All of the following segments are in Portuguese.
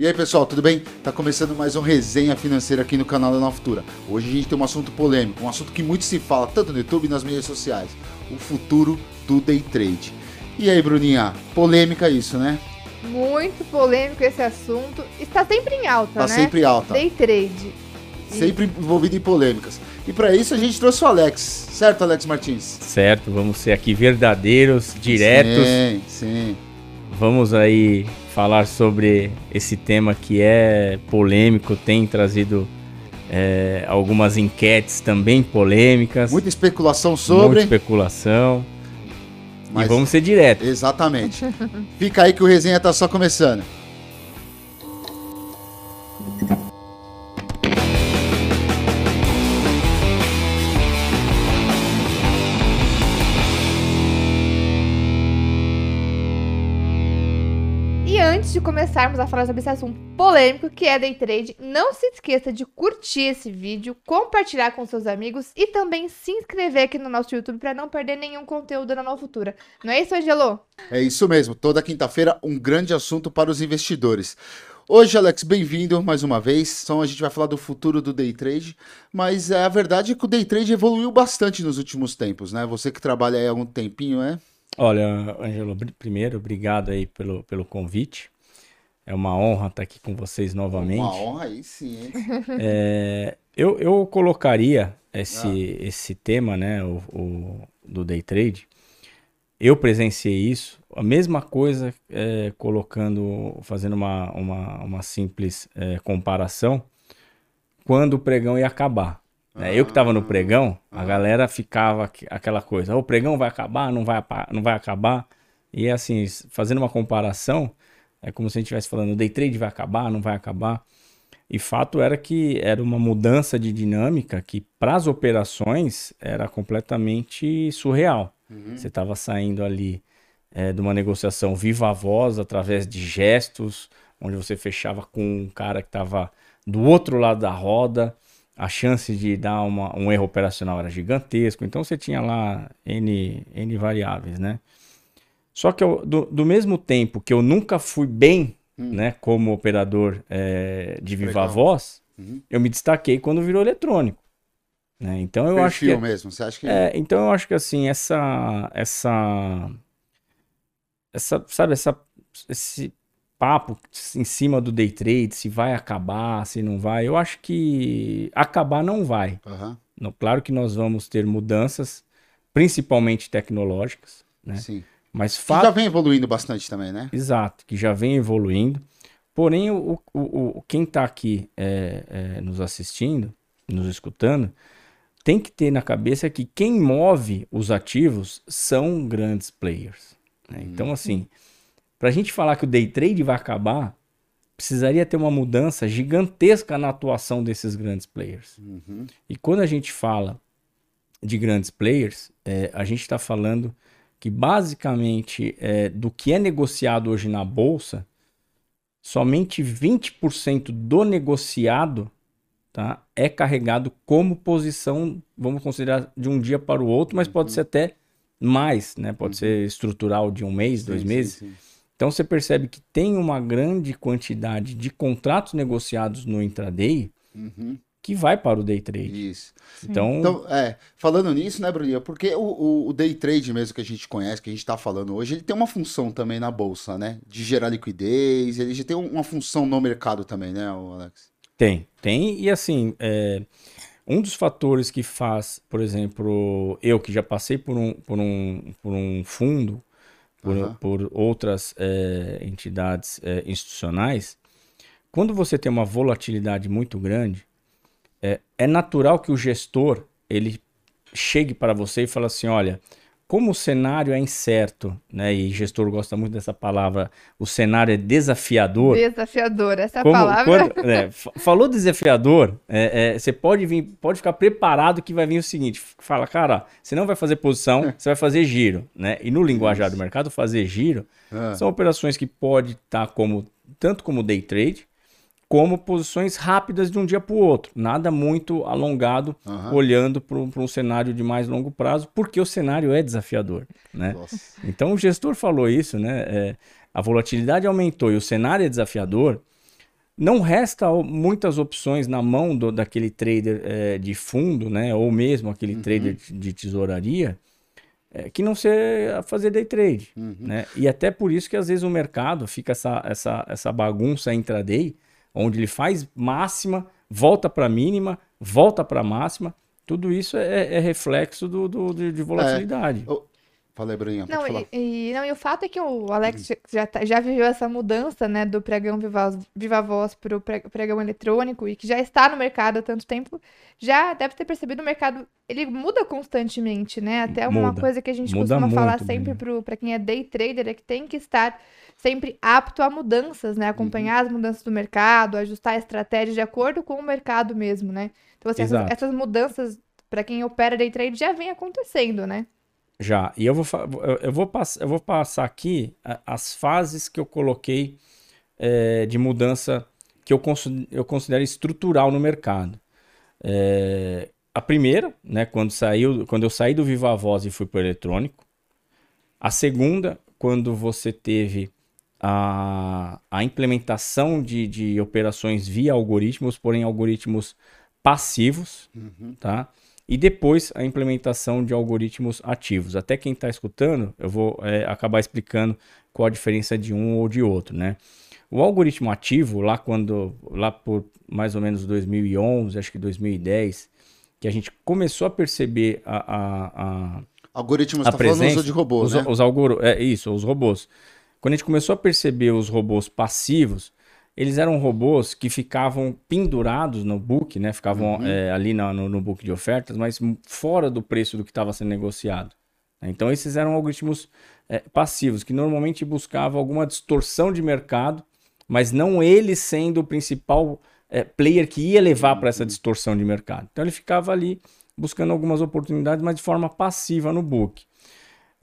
E aí, pessoal, tudo bem? Tá começando mais um resenha financeira aqui no canal da Nova Futura. Hoje a gente tem um assunto polêmico, um assunto que muito se fala, tanto no YouTube e nas mídias sociais: o futuro do day trade. E aí, Bruninha, polêmica isso, né? Muito polêmico esse assunto. Está sempre em alta, Tá né? sempre alta, Day trade. sempre envolvido em polêmicas. E para isso a gente trouxe o Alex, certo, Alex Martins? Certo, vamos ser aqui verdadeiros, diretos. Sim, sim. Vamos aí falar sobre esse tema que é polêmico, tem trazido é, algumas enquetes também polêmicas, Muita especulação muita sobre. especulação. mas- E vamos ser diretos. Exatamente. Fica aí que o resenha tá só começando. De começarmos a falar sobre esse assunto polêmico que é day trade, não se esqueça de curtir esse vídeo, compartilhar com seus amigos e também se inscrever aqui no nosso YouTube para não perder nenhum conteúdo da Nova Futura. Não é isso, Angelo? É isso mesmo. Toda quinta-feira, um grande assunto para os investidores. Hoje, Alex, bem-vindo mais uma vez. Então, a gente vai falar do futuro do day trade, mas é, a verdade é que o day trade evoluiu bastante nos últimos tempos, né? Você que trabalha aí há algum tempinho, é? Olha, Angelo, primeiro, obrigado aí pelo, pelo convite. É uma honra estar aqui com vocês novamente. Uma honra aí, sim, hein? É, eu, eu colocaria esse, Ah. esse tema, né, o, o- do day trade. Eu presenciei isso, a mesma coisa, é, colocando, fazendo uma, uma, uma simples é, comparação, quando o pregão ia acabar. né? Eu que estava no pregão, a Ah. galera ficava aqu- aquela coisa, o pregão vai acabar, não vai, não vai acabar. E assim, fazendo uma comparação, é como se a gente estivesse falando, o day trade vai acabar, não vai acabar. E fato era que era uma mudança de dinâmica que para as operações era completamente surreal. Uhum. Você estava saindo ali é, de uma negociação viva voz, através de gestos, onde você fechava com um cara que estava do outro lado da roda, a chance de dar uma- um erro operacional era gigantesco. Então você tinha lá N, N variáveis, né? Só que eu- do, do mesmo tempo que eu nunca fui bem, Hum. né, como operador é, de viva voz, Uhum. eu me destaquei quando virou eletrônico. Né? Então eu acho que Perfil mesmo, você acha que... é, então eu acho que assim, essa essa essa, sabe, essa esse papo em cima do day trade, se vai acabar, se não vai, eu acho que acabar não vai. Aham, No- Claro que nós vamos ter mudanças, principalmente tecnológicas, né? sim. Mas Que já vem evoluindo bastante também, né? Exato, que já vem evoluindo. Porém, o, o, o- quem está aqui é, é, nos assistindo, nos escutando, tem que ter na cabeça que quem move os ativos são grandes players. né? Então, assim, para a gente falar que o day trade vai acabar, precisaria ter uma mudança gigantesca na atuação desses grandes players. Uhum. E quando a gente fala de grandes players, é, a gente está falando que basicamente é, do que é negociado hoje na bolsa, somente 20% do negociado tá, é carregado como posição, vamos considerar de um dia para o outro, mas pode Uhum. ser até mais, né? Pode Uhum. ser estrutural de um mês, dois Sim, meses. sim, sim. Então você percebe que tem uma grande quantidade de contratos negociados no intraday Uhum. Que vai para o day trade. Isso. Então, Então, é, falando nisso, né, Bruninha? Porque o, o- o day trade mesmo que a gente conhece, que a gente tá falando hoje, ele tem uma função também na bolsa, né? De gerar liquidez, ele já tem um- uma função no mercado também, né, Alex? Tem, tem. E assim, é, um dos fatores que faz, por exemplo, eu que já passei por um, por um, por um fundo, por, Aham. por outras é, entidades é, institucionais, quando você tem uma volatilidade muito grande, é, é natural que o gestor ele chegue para você e fale assim, olha, como o cenário é incerto, né? E gestor gosta muito dessa palavra, o cenário é desafiador. Desafiador, essa Como- palavra. quando- é, fa- falou desafiador, é, é, você pode vir, pode ficar preparado que vai vir o seguinte: fala, cara, você não vai fazer posição, você vai fazer giro, né? E no linguajar do mercado, fazer giro Ah, são operações que pode estar como tanto como day trade, como posições rápidas de um dia para o outro, nada muito alongado, aham. olhando para um cenário de mais longo prazo, porque o cenário é desafiador, né? Nossa. Então o gestor falou isso, né? É, a volatilidade aumentou e o cenário é desafiador. não resta muitas opções na mão do, daquele trader é, de fundo, né? Ou mesmo aquele uhum. trader de tesouraria, é, que não ser fazer day trade, uhum. né? E até por isso que às vezes o mercado fica essa, essa, essa bagunça intraday, onde ele faz máxima, volta para mínima, volta para máxima. Tudo isso é, é reflexo do, do, de volatilidade. É, Fala aí, Bruninha, não, e, e, não, e o fato é que o Alex hum. já, tá, já viveu essa mudança, né, do pregão Viva, Viva Voz para o pregão eletrônico e que já está no mercado há tanto tempo, já deve ter percebido o mercado, ele muda constantemente, né? Até uma muda. coisa que a gente muda costuma muito, falar sempre para quem é day trader é que tem que estar sempre apto a mudanças, né? Acompanhar uhum. as mudanças do mercado, ajustar a estratégia de acordo com o mercado mesmo, né? Então, assim, essas, essas mudanças, para quem opera day trade, já vem acontecendo, né? Já. E eu vou, eu vou, pass eu vou passar aqui as fases que eu coloquei é, de mudança que eu, considero, eu considero estrutural no mercado. É, a primeira, né, quando, saiu, quando eu saí do Viva Voz e fui para o eletrônico. A segunda, quando você teve a, a implementação de, de operações via algoritmos, porém algoritmos passivos, uhum. tá? e depois a implementação de algoritmos ativos. Até quem está escutando, eu vou é, acabar explicando qual a diferença de um ou de outro, né? O algoritmo ativo, lá quando, lá por mais ou menos 2011, acho que 2010, que a gente começou a perceber a, a, a algoritmos a tá presença, falando de robôs, os, né? Os algor é isso, os robôs. Quando a gente começou a perceber os robôs passivos, eles eram robôs que ficavam pendurados no book, né? Ficavam uhum. é, ali no, no, no, book de ofertas, mas fora do preço do que estava sendo negociado. Né? Então, esses eram algoritmos é, passivos, que normalmente buscavam alguma distorção de mercado, mas não ele sendo o principal é, player que ia levar para essa uhum. distorção de mercado. Então, ele ficava ali buscando algumas oportunidades, mas de forma passiva no book.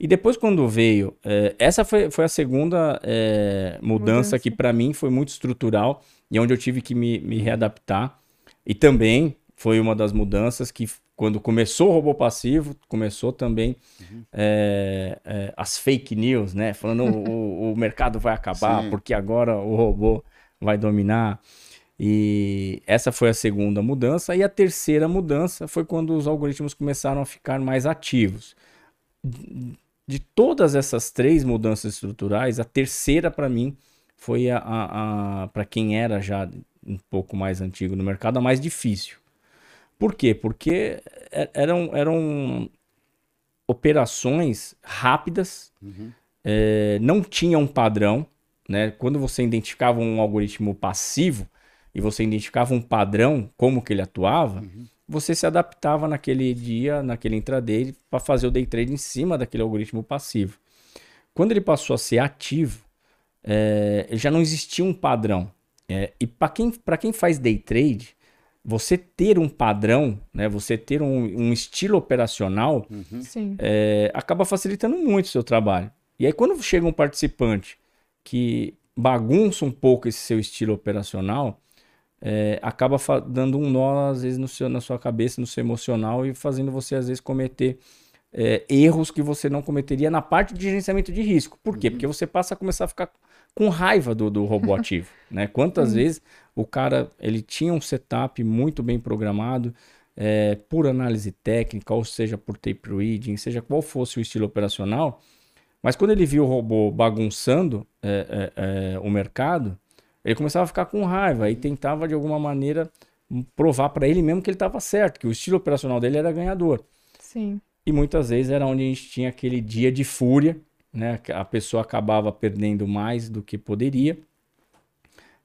E depois, quando veio, é, essa foi, foi a segunda é, mudança, mudança, que para mim foi muito estrutural e onde eu tive que me, me readaptar. E também foi uma das mudanças que, quando começou o robô passivo, começou também uhum. é, é, as fake news, né? Falando o, o mercado vai acabar Sim. porque agora o robô vai dominar. E essa foi a segunda mudança. E a terceira mudança foi quando os algoritmos começaram a ficar mais ativos de todas essas três mudanças estruturais, a terceira para mim foi a, a, a para quem era já um pouco mais antigo no mercado, a mais difícil. Por quê? Porque é, eram, eram operações rápidas, uhum. é, não tinham um padrão. Né? Quando você identificava um algoritmo passivo e você identificava um padrão, como que ele atuava, uhum você se adaptava naquele dia, naquele intraday, para fazer o day trade em cima daquele algoritmo passivo. Quando ele passou a ser ativo, é, já não existia um padrão. É, e para quem, quem faz day trade, você ter um padrão, né, você ter um, um estilo operacional, uhum. é, acaba facilitando muito o seu trabalho. E aí, quando chega um participante que bagunça um pouco esse seu estilo operacional, é, acaba dando um nó, às vezes, seu, na sua cabeça, no seu emocional e fazendo você, às vezes, cometer é, erros que você não cometeria na parte de gerenciamento de risco. Por quê? Uhum. Porque você passa a começar a ficar com raiva do, do robô ativo. né? Quantas uhum. vezes o cara ele tinha um setup muito bem programado, é, por análise técnica, ou seja, por tape reading, seja qual fosse o estilo operacional, mas quando ele viu o robô bagunçando é, é, é o mercado, ele começava a ficar com raiva e tentava de alguma maneira provar para ele mesmo que ele estava certo, que o estilo operacional dele era ganhador. Sim. E muitas vezes era onde a gente tinha aquele dia de fúria, né? A pessoa acabava perdendo mais do que poderia.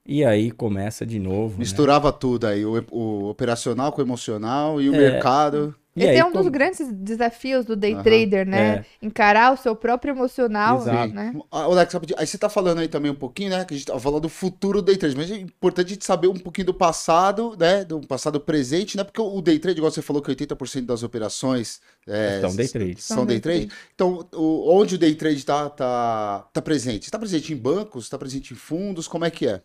E aí começa de novo. Né? Misturava né? tudo aí, o, o, operacional com o emocional e o é, mercado. Esse aí, é um como... dos grandes desafios do day uhum, trader, né? É. Encarar o seu próprio emocional, Exato. né? Alex, aí você tá falando aí também um pouquinho, né? Que a gente tá falando do futuro do day trade, mas é importante a gente saber um pouquinho do passado, né? Do passado presente, né? Porque o day trade, igual você falou que 80% das operações é, são day trade. São, são day, trade. trade. Então, o, onde o day trade tá, tá, tá presente? Está presente em bancos? Está presente em fundos? Como é que é?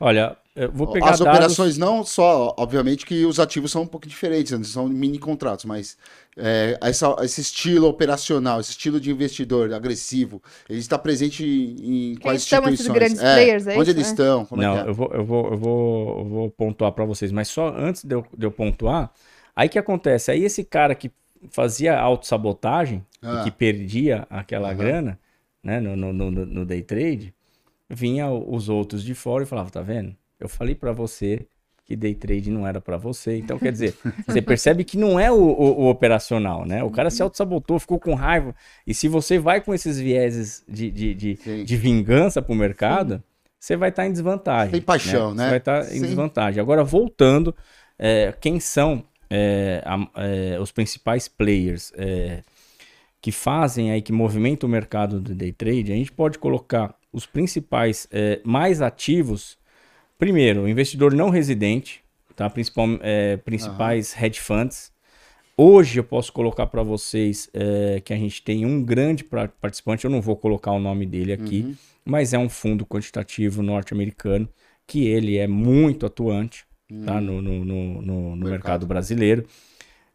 Olha, eu vou pegar As dados... operações não só, obviamente que os ativos são um pouco diferentes, né? são mini contratos, mas é, essa- esse estilo operacional, esse estilo de investidor agressivo, ele está presente em, em quais esses instituições? grandes players, é onde isso, eles né? estão? Como Não, é é? eu, vou, eu, vou, eu, vou, eu vou pontuar para vocês, mas só antes de eu, de eu pontuar, aí que acontece? Aí esse cara que fazia autossabotagem Ah. e que perdia aquela Aham. grana né, no, no, no, no day trade, vinha os outros de fora e falava, tá vendo? Eu falei para você que day trade não era para você. Então, quer dizer, você percebe que não é o, o- o operacional, né? O cara se autossabotou, ficou com raiva. E se você vai com esses vieses de, de, de, Sim. de vingança pro mercado, você vai estar em desvantagem. Tem paixão, né? Você vai estar em Sim. desvantagem. Agora, voltando, é, quem são é, a- é, os principais players é, que fazem aí, que movimentam o mercado do day trade, a gente pode colocar os principais é, mais ativos. Primeiro, o investidor não residente, tá? Principal, é, principais hedge funds. Hoje eu posso colocar para vocês é, que a gente tem um grande participante, eu não vou colocar o nome dele aqui, Uhum. mas é um fundo quantitativo norte-americano que ele é muito atuante tá? no, no, no- no- no mercado. Mercado. brasileiro.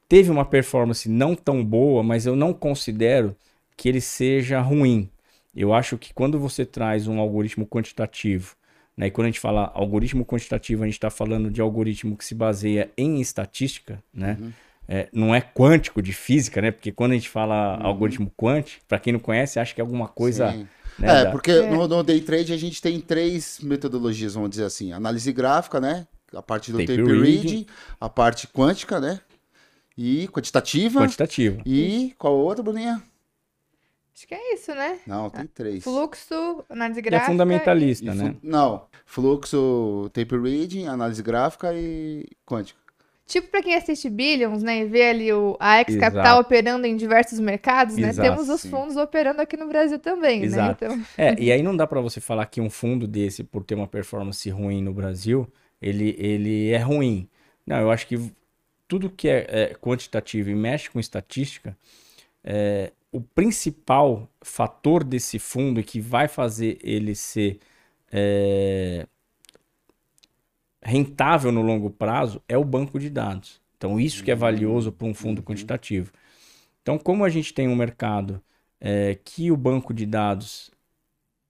Teve uma performance não tão boa, mas eu não considero que ele seja ruim. Eu acho que quando você traz um algoritmo quantitativo, né, e quando a gente fala algoritmo quantitativo, a gente está falando de algoritmo que se baseia em estatística, né? É, não é quântico de física, né? Porque quando a gente fala algoritmo quant, para quem não conhece, acha que é alguma coisa. Sim. né, é, da- porque É. No, no day trade a gente tem três metodologias, vamos dizer assim. Análise gráfica, né? A parte do Tape tape, reading. reading, a parte quântica, né? E quantitativa. quantitativo. E qual a outra, Bruninha? Acho que é isso, né? Não, tem três. Fluxo, análise E é gráfica. fundamentalista, E né? Não, fluxo, tape reading, análise gráfica e quântica. Tipo pra quem assiste Billions, né, e vê ali o, a X Exato. Capital operando em diversos mercados, né? Exato, Temos os sim. fundos operando aqui no Brasil também, Exato. né? Então, É, e aí não dá para você falar que um fundo desse, por ter uma performance ruim no Brasil, ele, ele é ruim. Não, eu acho que tudo que é, é quantitativo e mexe com estatística, é, o principal fator desse fundo e que vai fazer ele ser é, rentável no longo prazo é o banco de dados. Então, isso que é valioso para um fundo quantitativo. Então, como a gente tem um mercado é, que o banco de dados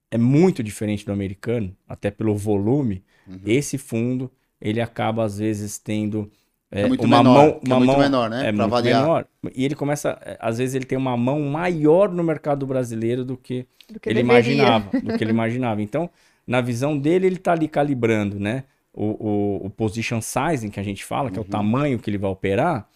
é muito diferente do americano, até pelo volume, esse fundo ele acaba às vezes tendo é, É muito uma menor, mão, que é uma muito mão menor, né? é Pra muito avaliar. menor. E ele começa, é, às vezes ele tem uma mão maior no mercado brasileiro do que do que ele deveria. imaginava, do que ele imaginava. Então, na visão dele, ele está ali calibrando, né? O, o, o position sizing que a gente fala, Uhum. que é o tamanho que ele vai operar,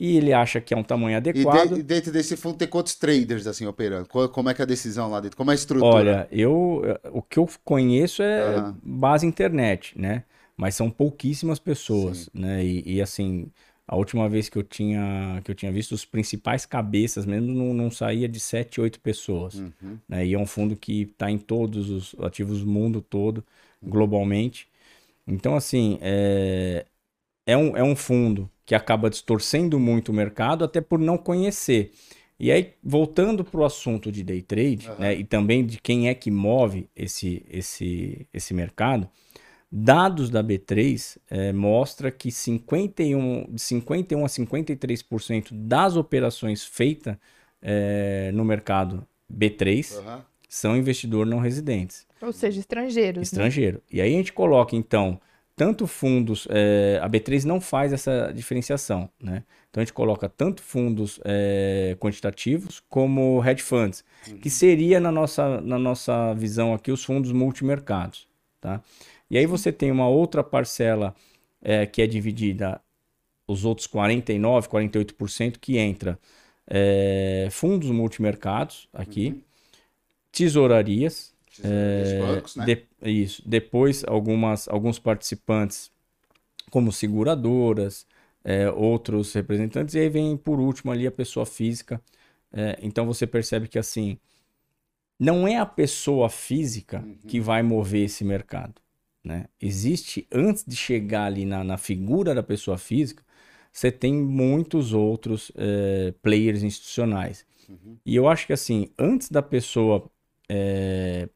e ele acha que é um tamanho E, adequado. de- e dentro desse fundo tem quantos traders assim operando? Qual- como é que é a decisão lá dentro? Como é a estrutura? Olha, eu o que eu conheço é Aham. base internet, né? Mas são pouquíssimas pessoas, Sim. né? E, e, assim, a última vez que eu tinha que eu tinha visto os principais cabeças mesmo não, não saía de 7, 8 pessoas, Uhum. né? E é um fundo que está em todos os ativos do mundo todo, globalmente. Então, assim, é, é, um, é um fundo que acaba distorcendo muito o mercado, até por não conhecer. E aí, voltando para o assunto de day trade, Aham. né, e também de quem é que move esse, esse, esse mercado, dados da B3 eh, mostra que 51, de 51 a 53% das operações feitas eh, no mercado B3 Aham. são investidor não residentes Ou seja, estrangeiros. né? estrangeiro. E aí a gente coloca, então, tanto fundos. eh, a B3 não faz essa diferenciação, né? Então a gente coloca tanto fundos eh, quantitativos como hedge funds, que seria na nossa, na nossa visão aqui os fundos multimercados, tá? E aí você tem uma outra parcela eh, que é dividida, os outros 49, 48% que entra eh, fundos multimercados aqui, tesourarias, Os bancos, né? de- isso. Depois, algumas, alguns participantes, como seguradoras, é, outros representantes, e aí vem por último ali a pessoa física. É, então você percebe que assim, não é a pessoa física que vai mover esse mercado. Né? Existe, antes de chegar ali na, na figura da pessoa física, você tem muitos outros é, players institucionais. E eu acho que assim, antes da pessoa é,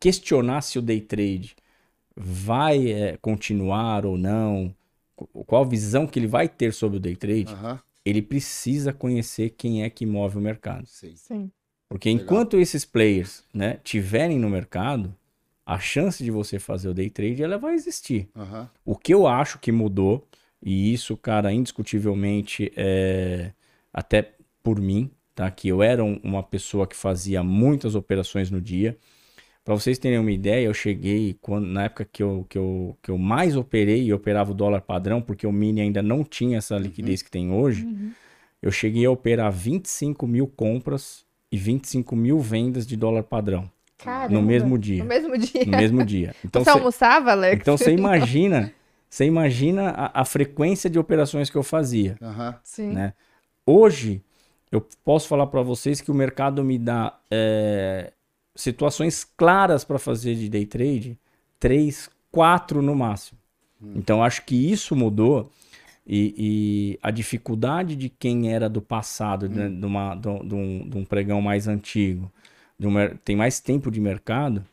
questionar se o day trade vai é, continuar ou não, qual a visão que ele vai ter sobre o day trade, Aham, ele precisa conhecer quem é que move o mercado. sim. Sim. Porque Legal. enquanto esses players né, tiverem no mercado, a chance de você fazer o day trade ela vai existir. Aham, O que eu acho que mudou, e isso, cara, indiscutivelmente, é, até por mim, tá? Que eu era um- uma pessoa que fazia muitas operações no dia. Para vocês terem uma ideia, eu cheguei quando, na época que eu, que, eu, que eu mais operei e operava o dólar padrão, porque o mini ainda não tinha essa liquidez que tem hoje, eu cheguei a operar 25 mil compras e 25 mil vendas de dólar padrão Caramba. no mesmo dia. No mesmo dia. No mesmo dia. Então, você cê- almoçava, Alex? então você imagina, você imagina a, a frequência de operações que eu fazia, aham. Sim. né? Hoje eu posso falar para vocês que o mercado me dá é, situações claras para fazer de day trade, três, quatro no máximo. Então acho que isso mudou e, e a dificuldade de quem era do passado, né, de, uma- de- de um, de um pregão mais antigo, de um tem mais tempo de mercado,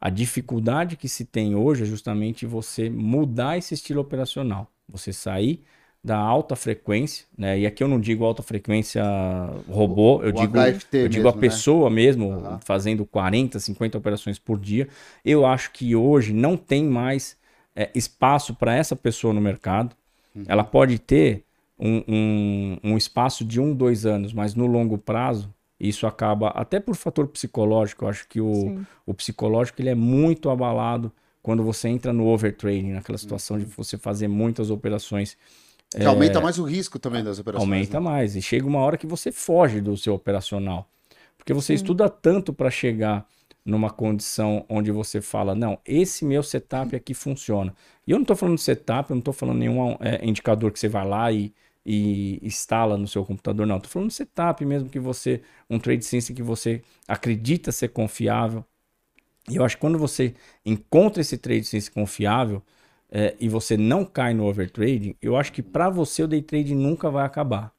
a dificuldade que se tem hoje é justamente você mudar esse estilo operacional. Você sair da alta frequência, né? E aqui eu não digo alta frequência robô, eu o digo, HFT eu digo mesmo, a né? pessoa mesmo Aham. fazendo 40, 50 operações por dia. Eu acho que hoje não tem mais é, espaço para essa pessoa no mercado. Uhum. Ela pode ter um, um, um espaço de um, dois anos, mas no longo prazo, isso acaba, até por fator psicológico, eu acho que o, Sim. o psicológico ele é muito abalado quando você entra no overtrading, naquela situação de você fazer muitas operações. Que aumenta mais o risco também das operações. É. Aumenta né? mais. E chega uma hora que você foge do seu operacional. Porque você estuda tanto para chegar numa condição onde você fala, não, esse meu setup aqui funciona. E eu não estou falando de setup, eu não estou falando nenhum é, indicador que você vai lá e, e instala no seu computador, não. Estou falando setup mesmo que você, um trade sense que você acredita ser confiável. E eu acho que quando você encontra esse trade sense confiável é, e você não cai no overtrading, eu acho que para você o day trade nunca vai acabar,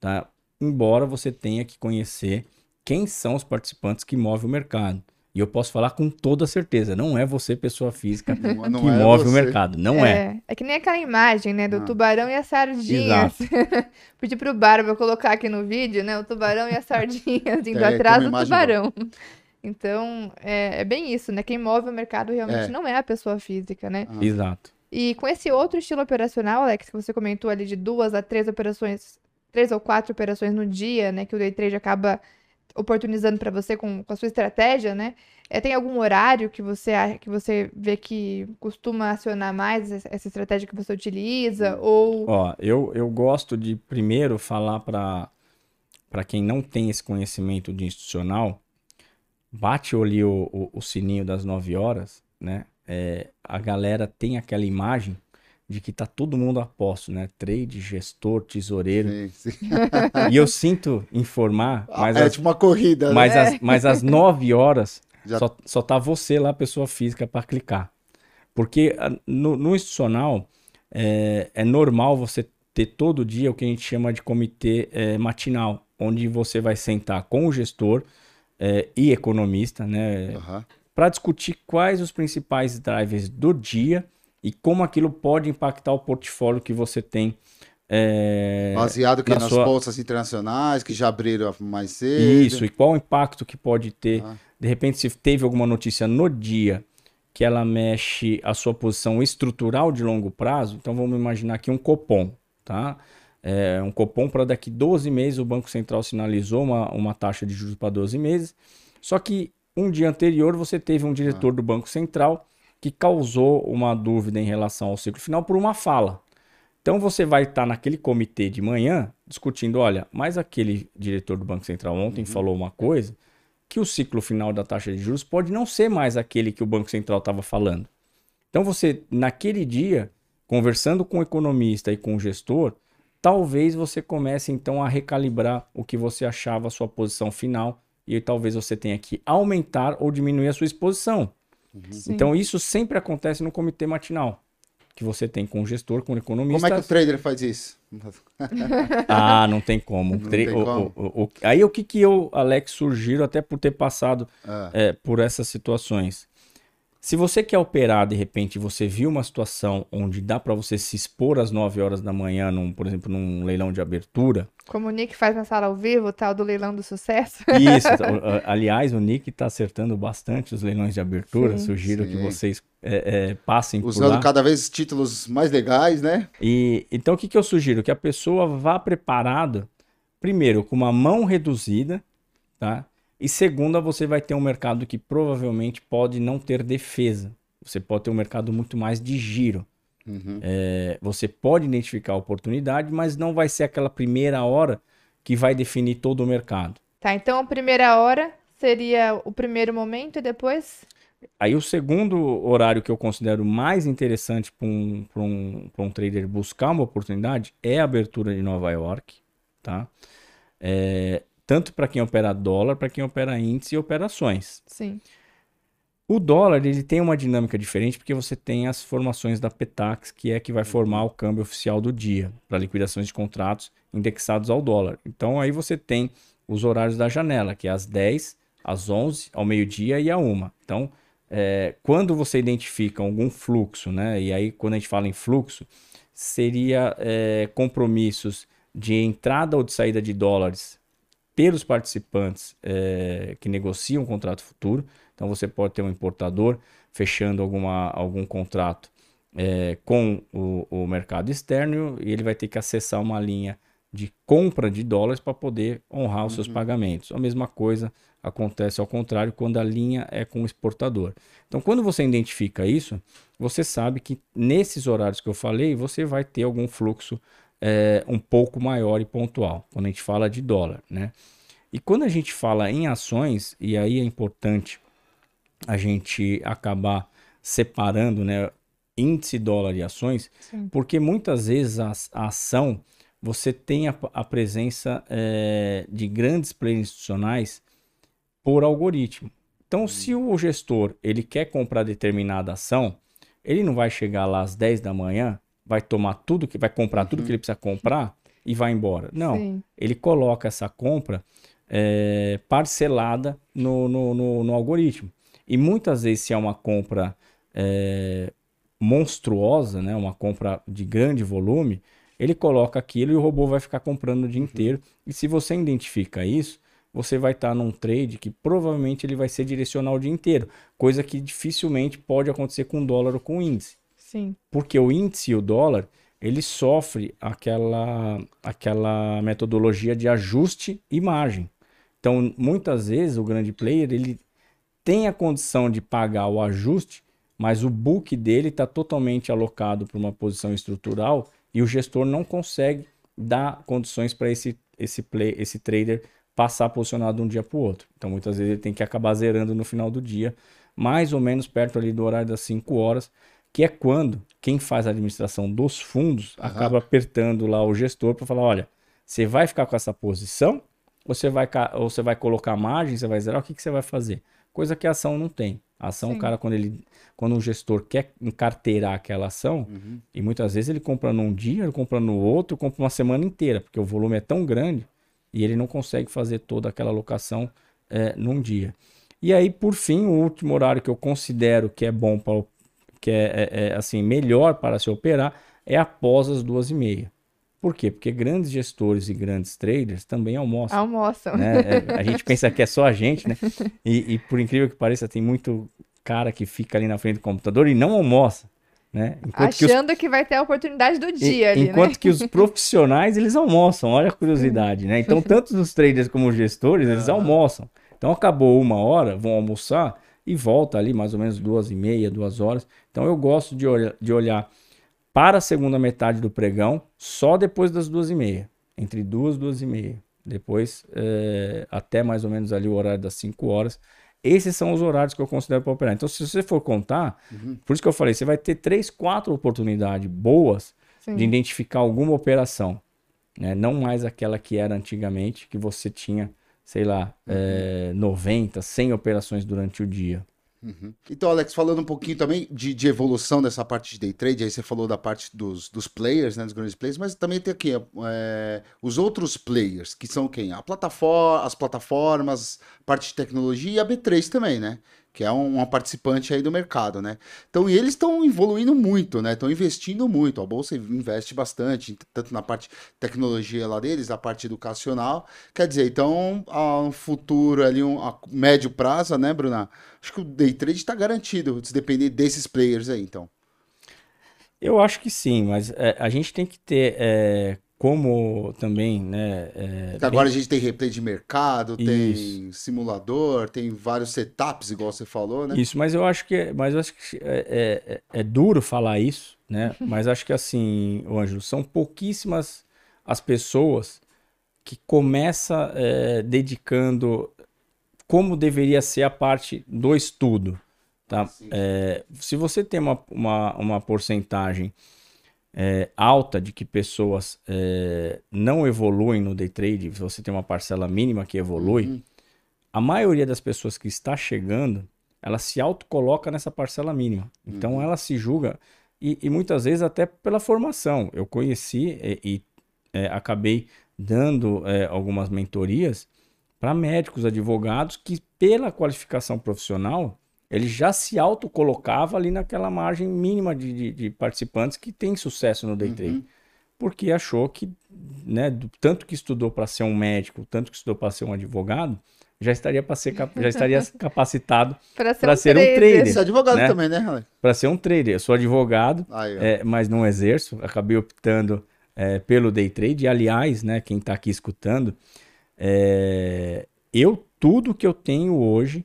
tá? Embora você tenha que conhecer quem são os participantes que movem o mercado. E eu posso falar com toda certeza, não é você, pessoa física, Não, não que é move o você. mercado. Não é. É que nem aquela imagem, né, do Ah. tubarão e as sardinhas. Pedi pro Barba colocar aqui no vídeo, né, o tubarão e as sardinhas indo É, atrás do imagem tubarão. Então, é, é bem isso, né? Quem move o mercado realmente É. não é a pessoa física, né? Ah. Exato. E com esse outro estilo operacional, Alex, que você comentou ali de duas a três operações, três ou quatro operações no dia, né? Que o day trade acaba oportunizando para você com, com a sua estratégia, né? É, tem algum horário que você que você vê que costuma acionar mais essa essa estratégia que você utiliza? Ou Ó, eu, eu gosto de primeiro falar para para quem não tem esse conhecimento de institucional, bate ali o, o, o sininho das 9 horas, né? É, a galera tem aquela imagem de que tá todo mundo a posto, né? Trade, gestor, tesoureiro. Sim, sim. E eu sinto informar, mas, é as, tipo uma corrida, né? mas, as, mas às 9 horas Já- só, só tá você lá, pessoa física, para clicar. Porque ah, no, no institucional é, é normal você ter todo dia o que a gente chama de comitê é, matinal, onde você vai sentar com o gestor é, e economista, né? Aham. para discutir quais os principais drivers do dia e como aquilo pode impactar o portfólio que você tem. é, Baseado na nas sua- bolsas internacionais, que já abriram mais cedo. Isso, e qual o impacto que pode ter. Ah. De repente, se teve alguma notícia no dia que ela mexe a sua posição estrutural de longo prazo, então vamos imaginar aqui um Copom, tá? É, um Copom para daqui 12 meses o Banco Central sinalizou uma, uma taxa de juros para 12 meses, só que um dia anterior você teve um diretor do Banco Central que causou uma dúvida em relação ao ciclo final por uma fala. Então você vai estar naquele comitê de manhã discutindo, olha, mas aquele diretor do Banco Central ontem falou uma coisa que o ciclo final da taxa de juros pode não ser mais aquele que o Banco Central estava falando. Então você, naquele dia, conversando com o economista e com o gestor, talvez você comece então a recalibrar o que você achava a sua posição final e talvez você tenha que aumentar ou diminuir a sua exposição. Sim. Então isso sempre acontece no comitê matinal, que você tem com o gestor, com o economista. Como é que o trader faz isso? Ah, não tem como. Não tem o- como. o- o- aí o que que eu, Alex, sugiro, até por ter passado Ah, é, por essas situações. Se você quer operar, de repente, você viu uma situação onde dá para você se expor às 9 horas da manhã, num, por exemplo, num leilão de abertura. Como o Nick faz na sala ao vivo, tal do leilão do sucesso. Isso. aliás, o Nick está acertando bastante os leilões de abertura. Sim, Sugiro sim. que vocês é, é, passem Usando por lá. cada vez títulos mais legais, né? E então o que, que eu sugiro? Que a pessoa vá preparada, primeiro, com uma mão reduzida, tá? E segunda, você vai ter um mercado que provavelmente pode não ter defesa. Você pode ter um mercado muito mais de giro. Uhum. É, você pode identificar a oportunidade, mas não vai ser aquela primeira hora que vai definir todo o mercado. Tá, então a primeira hora seria o primeiro momento e depois? Aí o segundo horário que eu considero mais interessante para um, um, um trader buscar uma oportunidade é a abertura de Nova York, tá? É, tanto para quem opera dólar, para quem opera índice e operações. Sim. O dólar ele tem uma dinâmica diferente porque você tem as formações da Petax, que é que vai formar o câmbio oficial do dia para liquidações de contratos indexados ao dólar. Então aí você tem os horários da janela, que é às 10, às 11, ao meio-dia e à 1. Então, é, quando você identifica algum fluxo, né? E aí quando a gente fala em fluxo, seria é, compromissos de entrada ou de saída de dólares pelos participantes é, que negociam um contrato futuro. Então você pode ter um importador fechando alguma, algum contrato é, com o, o, mercado externo e ele vai ter que acessar uma linha de compra de dólares para poder honrar os uhum. seus pagamentos. A mesma coisa acontece ao contrário quando a linha é com o exportador. Então, quando você identifica isso, você sabe que nesses horários que eu falei, você vai ter algum fluxo é, um pouco maior e pontual, quando a gente fala de dólar, né? E quando a gente fala em ações, e aí é importante a gente acabar separando, né, índice dólar e ações, Sim. porque muitas vezes a, a, ação você tem a, a presença é, de grandes players institucionais por algoritmo. Então, uhum. se o gestor ele quer comprar determinada ação, ele não vai chegar lá às 10 da manhã vai tomar tudo que vai comprar tudo que ele precisa comprar e vai embora. Não, Sim. ele coloca essa compra é, parcelada no, no, no, no, algoritmo. E muitas vezes, se é uma compra é, monstruosa, né, uma compra de grande volume, ele coloca aquilo e o robô vai ficar comprando o dia uhum. inteiro. E se você identifica isso, você vai estar tá num trade que provavelmente ele vai ser direcional o dia inteiro, coisa que dificilmente pode acontecer com dólar ou com índice. Sim. Porque o índice e o dólar, ele sofre aquela, aquela metodologia de ajuste e margem. Então, muitas vezes, o grande player, ele tem a condição de pagar o ajuste, mas o book dele está totalmente alocado para uma posição estrutural e o gestor não consegue dar condições para esse, esse, play, esse trader passar posicionado de um dia para o outro. Então, muitas vezes, ele tem que acabar zerando no final do dia, mais ou menos perto ali do horário das 5 horas, que é quando quem faz a administração dos fundos acaba apertando lá o gestor para falar, olha, você vai ficar com essa posição, ou você vai, ou você vai colocar margem, você vai zerar, o que, que você vai fazer? Coisa que a ação não tem. A ação, Sim. o cara, quando ele, quando um gestor quer encarteirar aquela ação, uhum. e muitas vezes ele compra num dia, ele compra no outro, compra uma semana inteira, porque o volume é tão grande e ele não consegue fazer toda aquela alocação é, num dia. E aí, por fim, o último horário que eu considero que é bom para o que é, é, é, assim melhor para se operar é após as duas e meia. Por quê? Porque grandes gestores e grandes traders também almoçam. Almoçam. Né? É, a gente pensa que é só a gente, né? E, e, por incrível que pareça, tem muito cara que fica ali na frente do computador e não almoça. Né? Achando que, os... que, vai ter a oportunidade do dia e, ali, Enquanto né? que os profissionais, eles almoçam. Olha a curiosidade, né? Então, tanto os traders como os gestores, eles almoçam. Então, acabou uma hora, vão almoçar e volta ali mais ou menos duas e meia, duas horas. Então eu gosto de, olha, de olhar para a segunda metade do pregão só depois das duas e meia, entre duas, duas e meia. Depois, é, até mais ou menos ali o horário das 5 horas. Esses são os horários que eu considero para operar. Então, se você for contar, uhum. por isso que eu falei, você vai ter três, quatro oportunidades boas Sim. de identificar alguma operação. Né? Não mais aquela que era antigamente, que você tinha sei lá, uhum. é, 90, 100 operações durante o dia. Uhum. Então, Alex, falando um pouquinho também de, de, evolução dessa parte de day trade, aí você falou da parte dos, dos players, né, dos grandes players, mas também tem aqui é, os outros players, que são quem? A plataforma, as plataformas, parte de tecnologia e a B3 também, né? Que é um- uma participante aí do mercado, né? Então, e eles estão evoluindo muito, né? Estão investindo muito. A bolsa investe bastante, tanto na parte tecnologia lá deles, a parte educacional. Quer dizer, então, a um futuro ali, um a médio prazo, né, Bruna? Acho que o day trade está garantido, se depender desses players aí, então. Eu acho que sim, mas é, a gente tem que ter é, como também, né? é, agora a gente tem replay de mercado, tem Isso. simulador, tem vários setups, igual você falou, né? Isso, mas eu acho que, mas eu acho que é, é- é duro falar isso, né? Mas acho que assim, Ângelo, são pouquíssimas as pessoas que começam é, dedicando como deveria ser a parte do estudo, tá? É, se você tem uma, uma, uma porcentagem é, alta de que pessoas é, não evoluem no day trade, se você tem uma parcela mínima que evolui, Uhum. a maioria das pessoas que está chegando, ela se autocoloca nessa parcela mínima. Então Uhum. ela se julga, e, e muitas vezes até pela formação. Eu conheci e, e, é, acabei dando é, algumas mentorias para médicos, advogados, que pela qualificação profissional, ele já se autocolocava ali naquela margem mínima de, de- de participantes que tem sucesso no day trade Uhum. porque achou que, né, do tanto que estudou para ser um médico, tanto que estudou para ser um advogado, já estaria para ser já estaria capacitado Pra ser, um, ser um trader. trader. Você é advogado né? também, né, Alex? para ser um trader. Eu sou advogado, Aí, é, mas não exerço. Acabei optando é, pelo day trade. E, aliás, né, quem está aqui escutando, é, eu tudo que eu tenho hoje,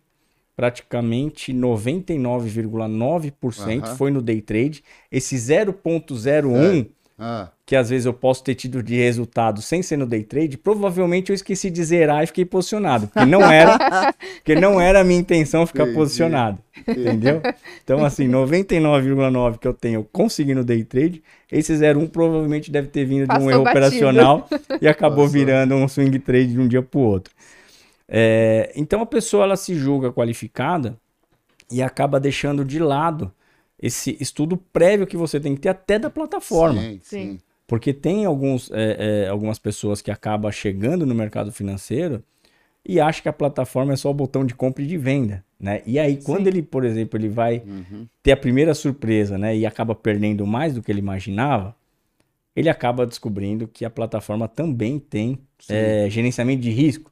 praticamente 99,9% Aham. foi no day trade. Esse 0,01 Ah, que às vezes eu posso ter tido de resultado sem ser no day trade, provavelmente eu esqueci de zerar e fiquei posicionado, porque não era, porque não era a minha intenção ficar Entendi. posicionado, entendeu? Então assim, 99,9 que eu tenho eu consegui no day trade, esse 01 provavelmente deve ter vindo de um Passou erro batido. operacional e acabou Passou. virando um swing trade de um dia para o outro. É, então a pessoa ela se julga qualificada e acaba deixando de lado esse estudo prévio que você tem que ter até da plataforma. Sim, sim. Porque tem alguns, é, é, algumas pessoas que acabam chegando no mercado financeiro e acham que a plataforma é só o botão de compra e de venda, né? E aí, quando Sim. ele, por exemplo, ele vai Uhum. ter a primeira surpresa, né? E acaba perdendo mais do que ele imaginava, ele acaba descobrindo que a plataforma também tem é, gerenciamento de risco.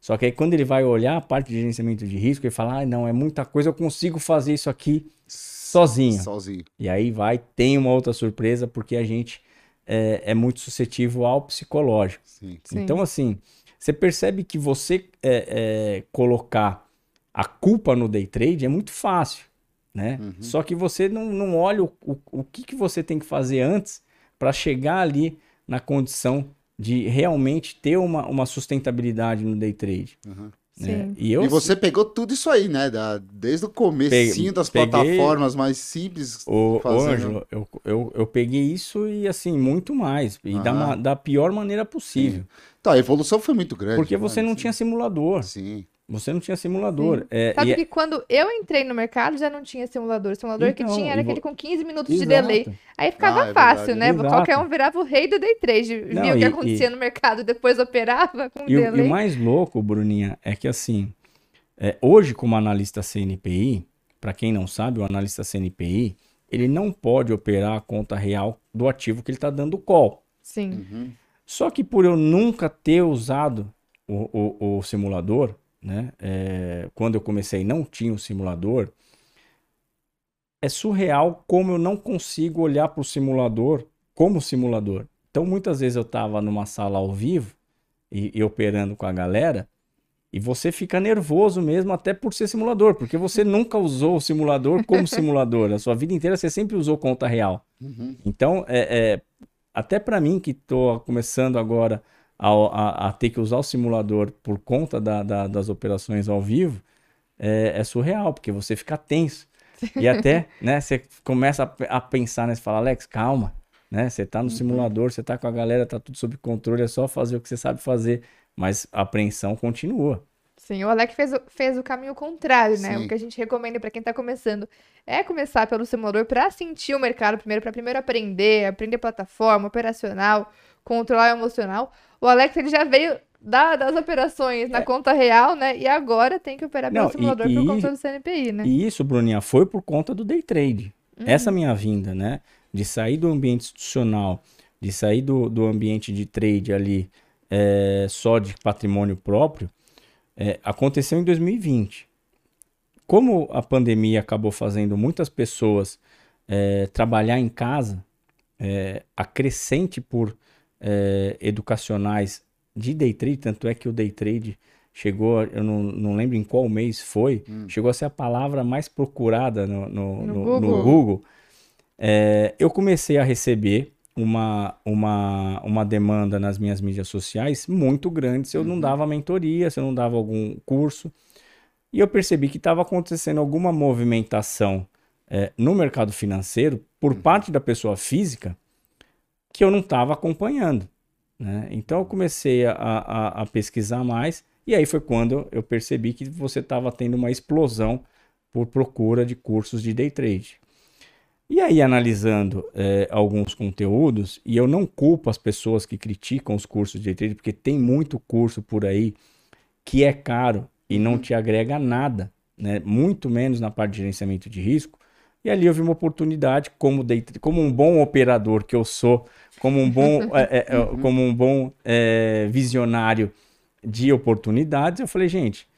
Só que aí, quando ele vai olhar a parte de gerenciamento de risco, ele fala, ah, não, é muita coisa, eu consigo fazer isso aqui sozinho. Sozinho. E aí vai, tem uma outra surpresa, porque a gente é, é muito suscetível ao psicológico. Sim. Sim. Então, assim, você percebe que você é, é, colocar a culpa no day trade é muito fácil, né? Uhum. Só que você não, não olha o, o, o que, que você tem que fazer antes para chegar ali na condição de realmente ter uma, uma sustentabilidade no day trade. Uhum. né? Sim. E eu E você pegou tudo isso aí, né? Da, desde o comecinho Peguei- das peguei- plataformas mais simples. Ô, fazendo- Ângelo, eu, eu, eu peguei isso e assim, muito mais. E da, Aham. ma- da pior maneira possível. Tá, a evolução foi muito grande. Porque né? você não Sim. tinha simulador. Sim. Você não tinha simulador. É, Sabe e é- que quando eu entrei no mercado já não tinha simulador. O simulador que Então, tinha era e aquele com 15 minutos de Exato. delay. Aí ficava Ah, é fácil, verdade. né? Exato. Qualquer um virava o rei do day trade. Não, Via o que e- acontecia no mercado, depois operava com E, o- e delay. o mais louco, Bruninha, é que assim, é, hoje como analista CNPI, para quem não sabe, o analista CNPI, ele não pode operar a conta real do ativo que ele está dando call. Sim. Uhum. Só que por eu nunca ter usado o, o- o simulador, né? é, quando eu comecei não tinha o simulador, é surreal como eu não consigo olhar para o simulador como simulador. Então muitas vezes eu estava numa sala ao vivo e, e operando com a galera e você fica nervoso mesmo até por ser simulador, porque você nunca usou o simulador como simulador. A sua vida inteira você sempre usou conta real. Uhum. Então, é, é, até para mim que estou começando agora a, a- a ter que usar o simulador por conta da- da- das operações ao vivo, é, é surreal, porque você fica tenso. E até, né, você começa a, a pensar, né, você fala, Alex, calma, né, você tá no simulador, você tá com a galera, tá tudo sob controle, é só fazer o que você sabe fazer, mas a apreensão continua. Sim, o Alec fez, o- fez o caminho contrário, né? Sim. O que a gente recomenda para quem tá começando é começar pelo simulador para sentir o mercado primeiro, para primeiro aprender, aprender plataforma, operacional, controlar o emocional. O Alex ele já veio da- das operações na conta real, né? E agora tem que operar pelo Não, simulador e- por conta do CNPI, né? E isso, Bruninha, foi por conta do day trade. Uhum. Essa minha vinda, né? De sair do ambiente institucional, de sair do, do ambiente de trade ali é, só de patrimônio próprio, é, aconteceu em 2020. Como a pandemia acabou fazendo muitas pessoas é, trabalhar em casa, é, a crescente por é, educacionais de day trade, tanto é que o day trade chegou, eu não, não lembro em qual mês foi, chegou a ser a palavra mais procurada no, no, No no- no Google. Google. É, eu comecei a receber uma, uma, uma demanda nas minhas mídias sociais muito grande se eu não dava mentoria, se eu não dava algum curso. E eu percebi que estava acontecendo alguma movimentação é, no mercado financeiro por parte da pessoa física que eu não estava acompanhando. né? Então eu comecei a, a, a pesquisar mais e aí foi quando eu percebi que você estava tendo uma explosão por procura de cursos de day trade. E aí, analisando eh, alguns conteúdos, e eu não culpo as pessoas que criticam os cursos de day trade, porque tem muito curso por aí que é caro e não te agrega nada, né? muito menos na parte de gerenciamento de risco. E ali eu vi uma oportunidade, como, day como um bom operador que eu sou, como um bom, eh, eh, eh, como um bom eh, visionário de oportunidades, eu falei, gente,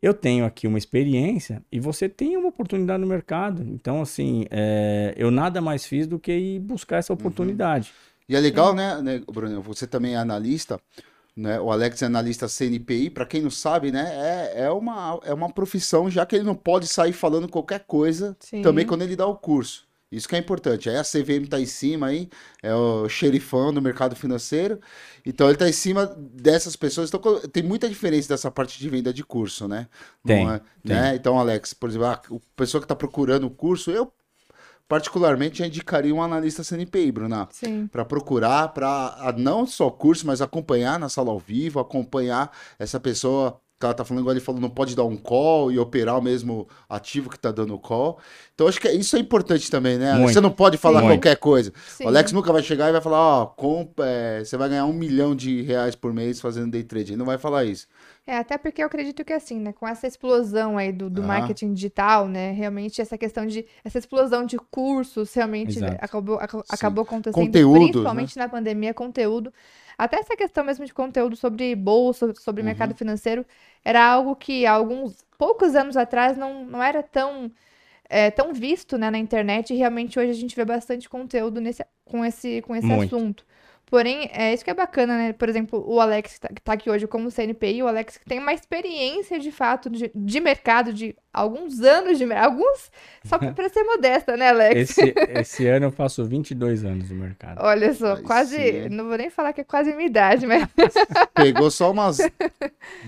eu tenho aqui uma experiência e você tem uma oportunidade no mercado. Então, assim, é, eu nada mais fiz do que ir buscar essa oportunidade. E é legal, né, né, Bruno? Você também é analista, né? O Alex é analista CNPI. Para quem não sabe, né, é, é, uma, é uma profissão, já que ele não pode sair falando qualquer coisa Sim. também quando ele dá o curso. Isso que é importante. Aí a CVM tá em cima aí, é o xerifão do mercado financeiro. Então ele tá em cima dessas pessoas. Então tem muita diferença dessa parte de venda de curso, né? Não Tem, é- tem. né? Então, Alex, por exemplo, a o pessoa que tá procurando o curso, eu particularmente já indicaria um analista CNPI, Bruna Sim. para procurar, para não só curso, mas acompanhar na sala ao vivo, acompanhar essa pessoa ela tá falando, igual ele falou, não pode dar um call e operar o mesmo ativo que tá dando o call. Então acho que é- isso é importante também, né? Muito. Você não pode falar Sim. qualquer coisa. Sim. O Alex nunca vai chegar e vai falar, ó, comp- é, você vai ganhar um milhão de reais por mês fazendo day trade. Ele não vai falar isso. É, até porque eu acredito que assim, né, com essa explosão aí do, do Ah. marketing digital, né, realmente essa questão de, essa explosão de cursos, realmente Exato. acabou, aca- Sim. acabou acontecendo, Conteúdos, principalmente na pandemia, conteúdo. Até essa questão mesmo de conteúdo sobre bolsa, sobre Uhum. mercado financeiro, era algo que há alguns, poucos anos atrás não, não era tão, é, tão visto, né, na internet, e realmente hoje a gente vê bastante conteúdo nesse, com esse, com esse Muito. assunto. Porém, é isso que é bacana, né? Por exemplo, o Alex que tá, tá aqui hoje como CNPI, o Alex que tem uma experiência de fato de, de mercado, de alguns anos de mercado. Alguns, só pra, pra ser modesta, né, Alex? Esse, esse ano eu faço 22 anos no mercado. Olha só, Aí quase. sim. Não vou nem falar que é quase a minha idade, mas Pegou só umas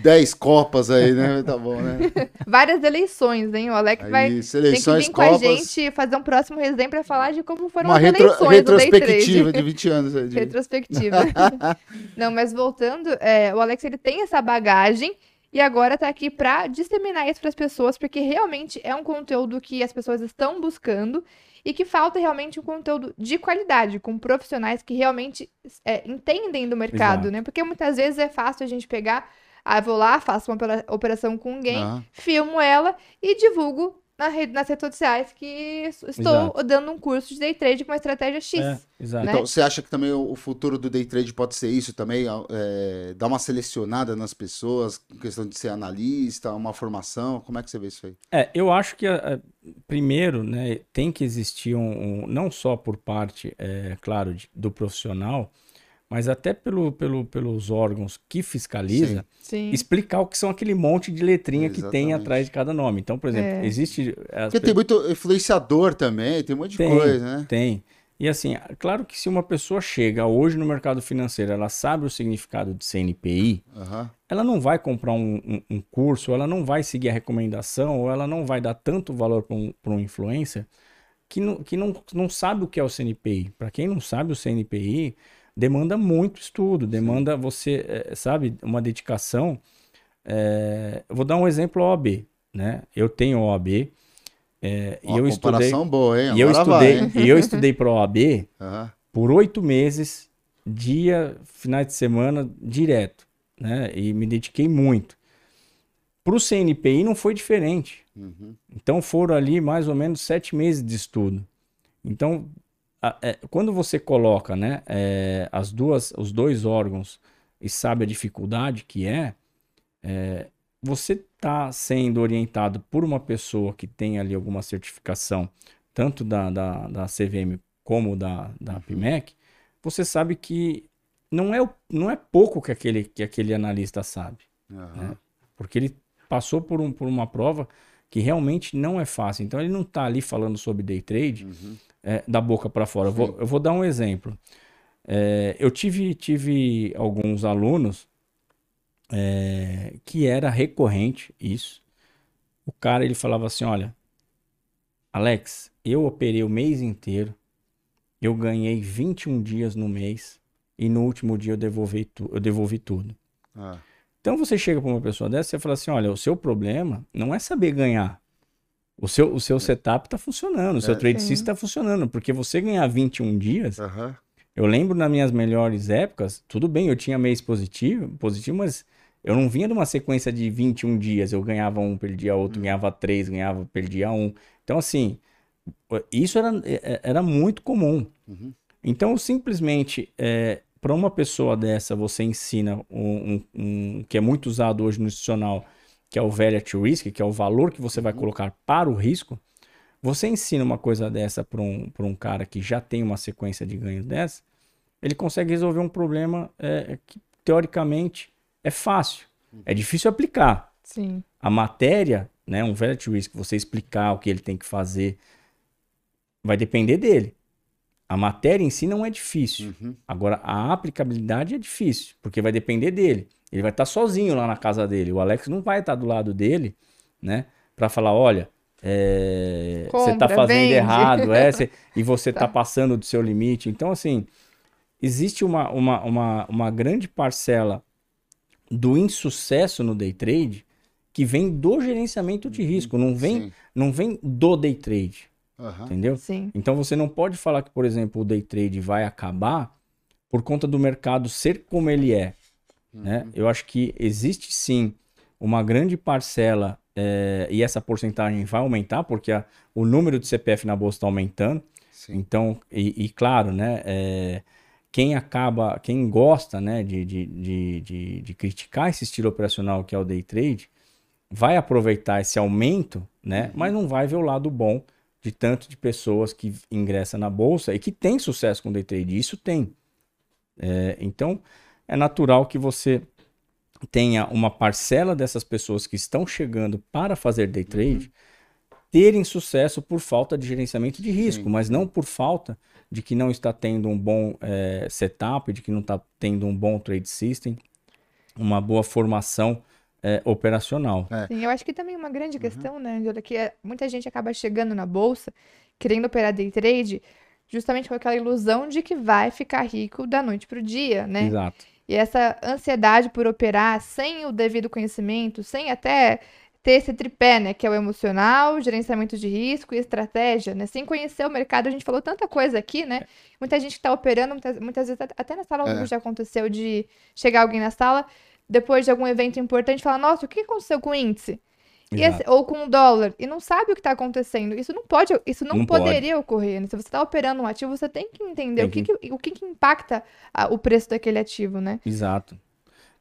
10 copas aí, né? Tá bom, né? várias eleições, hein? O Alex vai. Aí, Tem que vir com a copas. gente fazer um próximo resenha pra falar de como foram Uma as retro- eleições do Day Trade. retrospectiva de 20 anos. aí, de- Retrospectiva. Não, mas voltando, é, o Alex ele tem essa bagagem e agora tá aqui pra disseminar isso pras pessoas, porque realmente é um conteúdo que as pessoas estão buscando e que falta realmente um conteúdo de qualidade, com profissionais que realmente é, entendem do mercado, Exato. né? Porque muitas vezes é fácil a gente pegar, ah, vou lá, faço uma opera- operação com alguém, Ah. filmo ela e divulgo na rede, nas redes sociais que es- estou Exato. dando um curso de day trade com uma estratégia X. É, exato. né? Então, você acha que também o futuro do day trade pode ser isso também? É, dar uma selecionada nas pessoas, questão de ser analista, uma formação? Como é que você vê isso aí? É, eu acho que, eh, primeiro, né, tem que existir um, um- não só por parte, é, claro, de- do profissional, mas até pelo, pelo, pelos órgãos que fiscalizam, Sim. explicar o que são aquele monte de letrinha que tem atrás de cada nome. Então, por exemplo, É. existe... as Porque tem muito influenciador também, tem um monte de Tem, coisa, né? Tem. E assim, claro que se uma pessoa chega hoje no mercado financeiro, ela sabe o significado de CNPI, Aham. ela não vai comprar um, um- um curso, ela não vai seguir a recomendação, ou ela não vai dar tanto valor para um, pra um influencer que, não, que não, não sabe o que é o CNPI. Para quem não sabe, o CNPI demanda muito estudo, demanda você, eh, sabe, uma dedicação. Eu vou dar um exemplo OAB, né? Eu tenho OAB eh, e eu estudei, comparação boa, hein? e eu Agora vai, estudei, hein? e eu estudei para OAB Aham. por oito meses, dia, finais de semana, direto. né? E me dediquei muito. Para o CNPI não foi diferente. Uhum. Então foram ali mais ou menos sete meses de estudo. Então, a- é, quando você coloca né, é, as duas, os dois órgãos e sabe a dificuldade que é, é, você está sendo orientado por uma pessoa que tem ali alguma certificação, tanto da, da, da CVM como da, da PIMEC, você sabe que não é, não é pouco que aquele, que aquele analista sabe Aham. porque ele passou por, um, por uma prova que realmente não é fácil. Então ele não está ali falando sobre day trade Uhum. É, da boca para fora. Eu vou, eu vou dar um exemplo. É, eu tive, tive alguns alunos é, que era recorrente isso. O cara ele falava assim, olha, Alex, eu operei o mês inteiro, eu ganhei 21 dias no mês e no último dia eu devolvi, tu, eu devolvi tudo. Ah, Então você chega para uma pessoa dessa e fala assim: olha, o seu problema não é saber ganhar. O seu, o seu setup está funcionando, o seu É. trade Sim. system está funcionando, porque você ganhar 21 dias, aham. eu lembro nas minhas melhores épocas, tudo bem, eu tinha mês positivo, positivo, mas eu não vinha de uma sequência de 21 dias, eu ganhava um, perdia outro, ganhava três, ganhava, perdia um. Então, assim, isso era, é- era muito comum. Uhum. Então, simplesmente, para uma pessoa dessa, você ensina um, um- um- que é muito usado hoje no institucional, que é o value at risk, que é o valor que você vai colocar para o risco. Você ensina uma coisa dessa para um, pra um cara que já tem uma sequência de ganhos dessa, ele consegue resolver um problema é, que, teoricamente, é fácil. É difícil aplicar Sim. a matéria, né, um value at risk, você explicar o que ele tem que fazer, vai depender dele. A matéria em si não é difícil. Uhum. Agora, a aplicabilidade é difícil, porque vai depender dele. Ele vai estar sozinho lá na casa dele. O Alex não vai estar do lado dele, né, para falar, olha, é, você está Compra, fazendo vende. errado, é, cê- e você está Tá. passando do seu limite. Então, assim, existe uma, uma, uma, uma grande parcela do insucesso no day trade que vem do gerenciamento de risco, não vem, Sim. não vem do day trade, Aham. entendeu? Sim. Então você não pode falar que, por exemplo, o day trade vai acabar por conta do mercado ser como ele é. Né? Eu acho que existe sim uma grande parcela, eh, e essa porcentagem vai aumentar, porque a- o número de CPF na bolsa está aumentando. Sim. Então, e, e claro, né, é, quem acaba, quem gosta, né, de, de, de, de, de criticar esse estilo operacional que é o day trade, vai aproveitar esse aumento, né, mas não vai ver o lado bom de tanto de pessoas que ingressam na bolsa e que tem sucesso com day trade. Isso tem. É, então, é natural que você tenha uma parcela dessas pessoas que estão chegando para fazer day trade terem sucesso por falta de gerenciamento de risco, Sim. mas não por falta de que não está tendo um bom eh, setup, de que não está tendo um bom trade system, uma boa formação eh, operacional. Sim, eu acho que também uma grande questão, né, Angela, que é, muita gente acaba chegando na bolsa querendo operar day trade justamente com aquela ilusão de que vai ficar rico da noite pro dia, né? Exato. E essa ansiedade por operar sem o devido conhecimento, sem até ter esse tripé, né? Que é o emocional, gerenciamento de risco e estratégia, né? Sem conhecer o mercado, a gente falou tanta coisa aqui, né? Muita gente que tá operando, muitas, muitas vezes, até- na sala É. já aconteceu de chegar alguém na sala, depois de algum evento importante, falar, nossa, o que aconteceu com o índice? E esse- ou com o dólar, e não sabe o que está acontecendo. Isso não pode, isso não, Não pode. poderia ocorrer. né? Se você está operando um ativo, você tem que entender Tem o que, que- o que, que impacta o preço daquele ativo, né? Exato.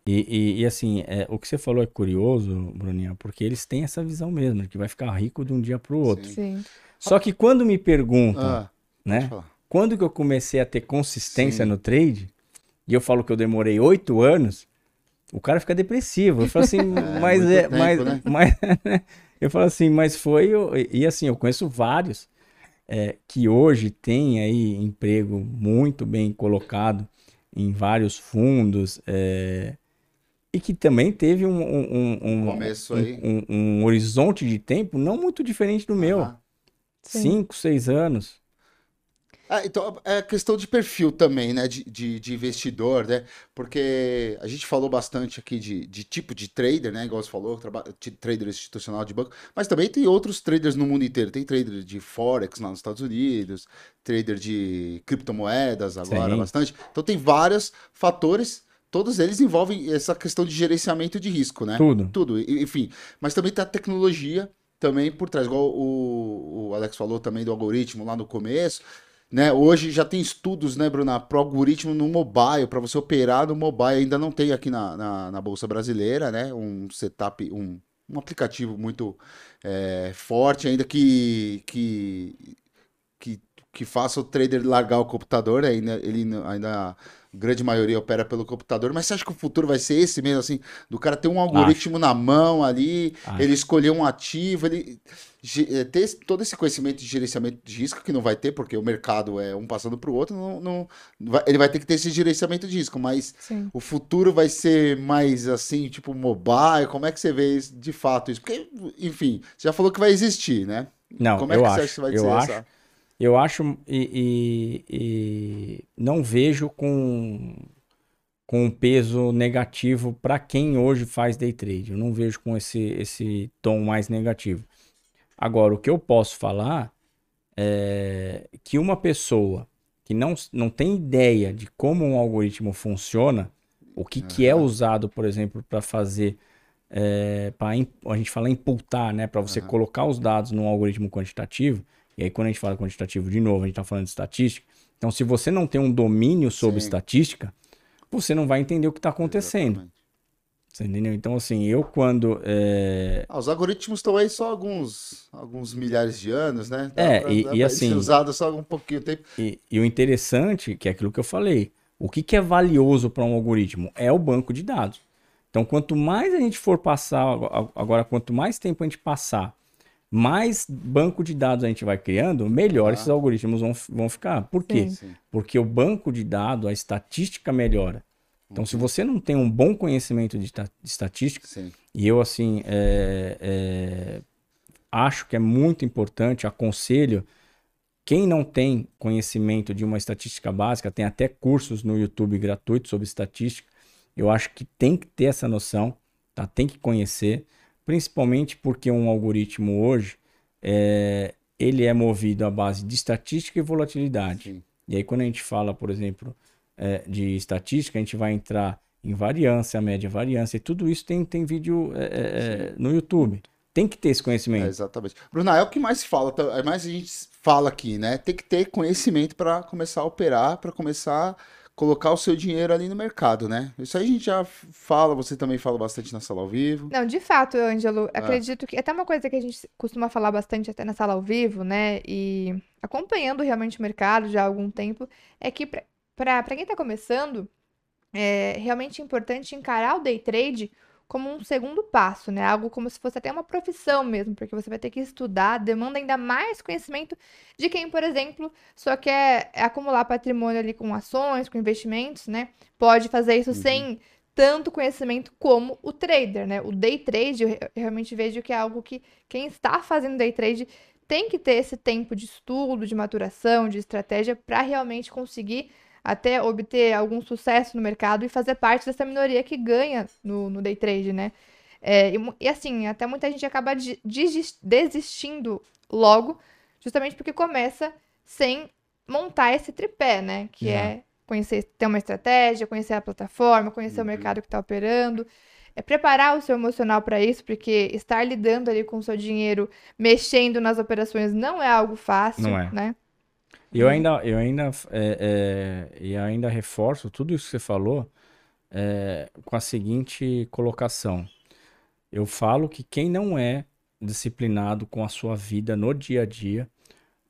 E, e, e, assim, é, o que você falou é curioso, Bruninha, porque eles têm essa visão mesmo, de que vai ficar rico de um dia para o outro. Sim. Sim. Só que quando me perguntam, Ah, né? pode. Quando que eu comecei a ter consistência Sim. no trade, e eu falo que eu demorei oito anos, o cara fica depressivo. Eu falo assim, mas muito é, tempo, mas, né? mas eu falo assim, mas foi, eu- e assim, eu conheço vários é, que hoje têm aí emprego muito bem colocado em vários fundos, é, e que também teve um, um, um, um- horizonte de tempo não muito diferente do meu. Cinco, seis anos. Ah, então, é questão de perfil também, né? De, de, de investidor, né? Porque a gente falou bastante aqui de, de tipo de trader, né? Igual você falou, trader institucional de banco, mas também tem outros traders no mundo inteiro. Tem trader de Forex lá nos Estados Unidos, trader de criptomoedas agora, Sim. bastante. Então tem vários fatores todos eles envolvem essa questão de gerenciamento de risco, né? Tudo. Tudo, enfim. Mas também tem a tecnologia também por trás, igual o, o Alex falou também do algoritmo lá no começo. Né? Hoje já tem estudos, né, Bruna, pro algoritmo no mobile, para você operar no mobile. Ainda não tem aqui na, na, na Bolsa Brasileira, né? Um setup, um, um aplicativo muito é, forte, ainda que, que, que, faça o trader largar o computador, ainda, ele ainda a grande maioria opera pelo computador, mas você acha que o futuro vai ser esse mesmo, assim, do cara ter um algoritmo na mão ali, Acho. ele escolher um ativo, ele eh, ter todo esse conhecimento de gerenciamento de risco, que não vai ter, porque o mercado é um passando para o outro, não, não- vai- ele vai ter que ter esse gerenciamento de risco, mas Sim. o futuro vai ser mais assim, tipo mobile, como é que você vê isso- de fato isso? Porque, enfim, você já falou que vai existir, né? Não, Como é eu que acho. você acha que vai eu ser acho. essa? Eu acho e, e- e não vejo com, com um peso negativo para quem hoje faz day trade. Eu não vejo com esse, esse tom mais negativo. Agora, o que eu posso falar é que uma pessoa que não, não tem ideia de como um algoritmo funciona, o que, que é usado, por exemplo, para fazer. É, pra im- a gente fala imputar, né? Para você Aham. colocar os dados num algoritmo quantitativo. E aí, quando a gente fala quantitativo de novo, a gente está falando de estatística. Então, se você não tem um domínio sobre Sim. estatística, você não vai entender o que está acontecendo. Exatamente. Você entendeu? Então, assim, eu quando. é, Ah, os algoritmos estão aí só alguns, alguns milhares de anos, né? É, e- pra e ser assim- usado só um pouquinho de tempo. E, e o interessante, que é aquilo que eu falei, o que, que é valioso para um algoritmo? É o banco de dados. Então, quanto mais a gente for passar, ag- agora, quanto mais tempo a gente passar, mais banco de dados a gente vai criando, melhor Ah. esses algoritmos vão, vão ficar. Por quê? Sim. Sim. Porque o banco de dados, a estatística melhora. Então, se você não tem um bom conhecimento de, de estatística, Sim. e eu, assim, é, é, acho que é muito importante, aconselho, quem não tem conhecimento de uma estatística básica, tem até cursos no YouTube gratuitos sobre estatística, eu acho que tem que ter essa noção, tá? tem que conhecer, principalmente porque um algoritmo hoje, é, ele é movido à base de estatística e volatilidade. Sim. E aí, quando a gente fala, por exemplo, é, de estatística, a gente vai entrar em variância, média variância, e tudo isso tem, tem vídeo é, é, é, no YouTube. Tem que ter esse É, conhecimento. exatamente. Bruna, é o que mais fala, tá? é mais a gente fala aqui, né? Tem que ter conhecimento para começar a operar, para começar a colocar o seu dinheiro ali no mercado, né? Isso aí a gente já fala, você também fala bastante na sala ao vivo. Não, de fato, Ângelo, Ah. acredito que até uma coisa que a gente costuma falar bastante até na sala ao vivo, né? E acompanhando realmente o mercado já há algum tempo, é que para quem está começando, é realmente importante encarar o day trade como um segundo passo, né? Algo como se fosse até uma profissão mesmo, porque você vai ter que estudar, demanda ainda mais conhecimento de quem, por exemplo, só quer acumular patrimônio ali com ações, com investimentos, né? Pode fazer isso Uhum. sem tanto conhecimento como o trader, né? O day trade, eu re- eu realmente vejo que é algo que quem está fazendo day trade tem que ter esse tempo de estudo, de maturação, de estratégia para realmente conseguir até obter algum sucesso no mercado e fazer parte dessa minoria que ganha no, no day trade, né? É, e, e assim, até muita gente acaba de- desis- desistindo logo, justamente porque começa sem montar esse tripé, né? Que Já. é conhecer, ter uma estratégia, conhecer a plataforma, conhecer Uhum. o mercado que está operando. É preparar o seu emocional para isso, porque estar lidando ali com o seu dinheiro, mexendo nas operações, não é algo fácil, Não é. né? E eu ainda, eu ainda, é, é, e ainda reforço tudo isso que você falou é, com a seguinte colocação. Eu falo que quem não é disciplinado com a sua vida no dia a dia,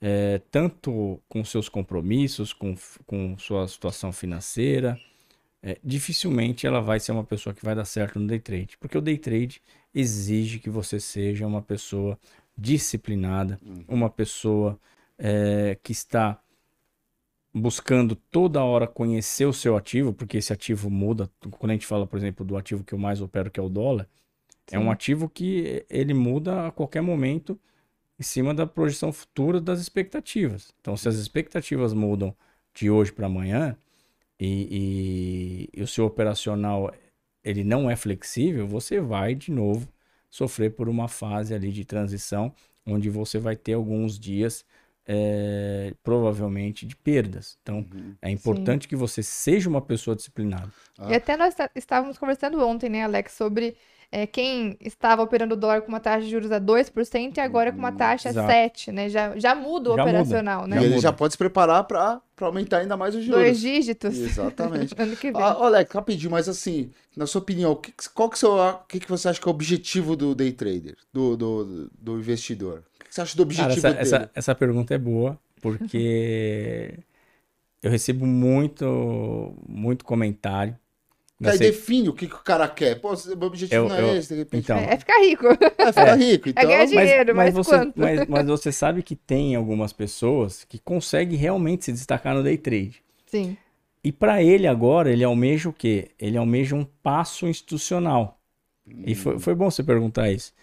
é, tanto com seus compromissos, com, com sua situação financeira, é, dificilmente ela vai ser uma pessoa que vai dar certo no day trade. Porque o day trade exige que você seja uma pessoa disciplinada, uma pessoa é, que está buscando toda hora conhecer o seu ativo, porque esse ativo muda. Quando a gente fala, por exemplo, do ativo que eu mais opero, que é o dólar, é um Sim. ativo que ele muda a qualquer momento em cima da projeção futura das expectativas. Então, se as expectativas mudam de hoje para amanhã e, e- e o seu operacional ele não é flexível, você vai de novo sofrer por uma fase ali de transição, onde você vai ter alguns dias é, provavelmente de perdas. Então, Uhum. é importante que você seja uma pessoa disciplinada. E até nós tá- estávamos conversando ontem, né, Alex, sobre é, quem estava operando o dólar com uma taxa de juros a 2% e agora com uma taxa Exato. 7%, né? Já, já muda o Já muda. operacional, E né? Já ele muda. já pode se preparar para aumentar ainda mais os juros. Dois dígitos Exatamente. ano que vem. Ah, Alex, rapidinho, mas assim, na sua opinião, o que, que- qual que, seu, o que, que você acha que é o objetivo do day trader, do, do, do investidor? Você acha do Cara, objetivo essa, dele? essa, essa pergunta é boa, porque eu recebo muito, muito comentário. Que aí Você- define o que, que o cara quer. Pô, o objetivo Eu- não é eu- esse, de repente. então, É, é ficar rico. É ficar rico, então. ganhar dinheiro. mas você, quanto? Mas, mas você sabe que tem algumas pessoas que conseguem realmente se destacar no day trade. Sim. E para ele agora, ele almeja o quê? Ele almeja um passo institucional. E foi, foi bom você perguntar isso.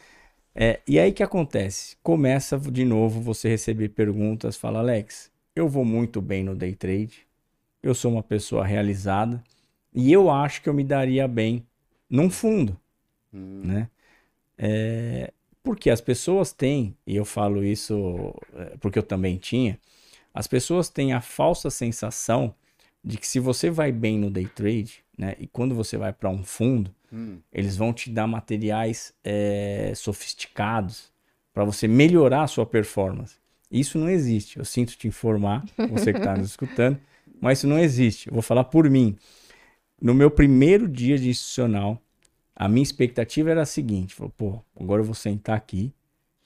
É, e aí que acontece? Começa de novo você receber perguntas, fala, Alex, eu vou muito bem no day trade, eu sou uma pessoa realizada e eu acho que eu me daria bem num fundo, Hum, né? É, porque as pessoas têm, e eu falo isso é, porque eu também tinha, as pessoas têm a falsa sensação de que se você vai bem no day trade, né, e quando você vai para um fundo, hum. eles vão te dar materiais é, sofisticados para você melhorar a sua performance. Isso não existe. Eu sinto te informar, você que está nos escutando, mas isso não existe. Eu vou falar por mim. No meu primeiro dia de institucional, a minha expectativa era a seguinte: falou, pô, agora eu vou sentar aqui,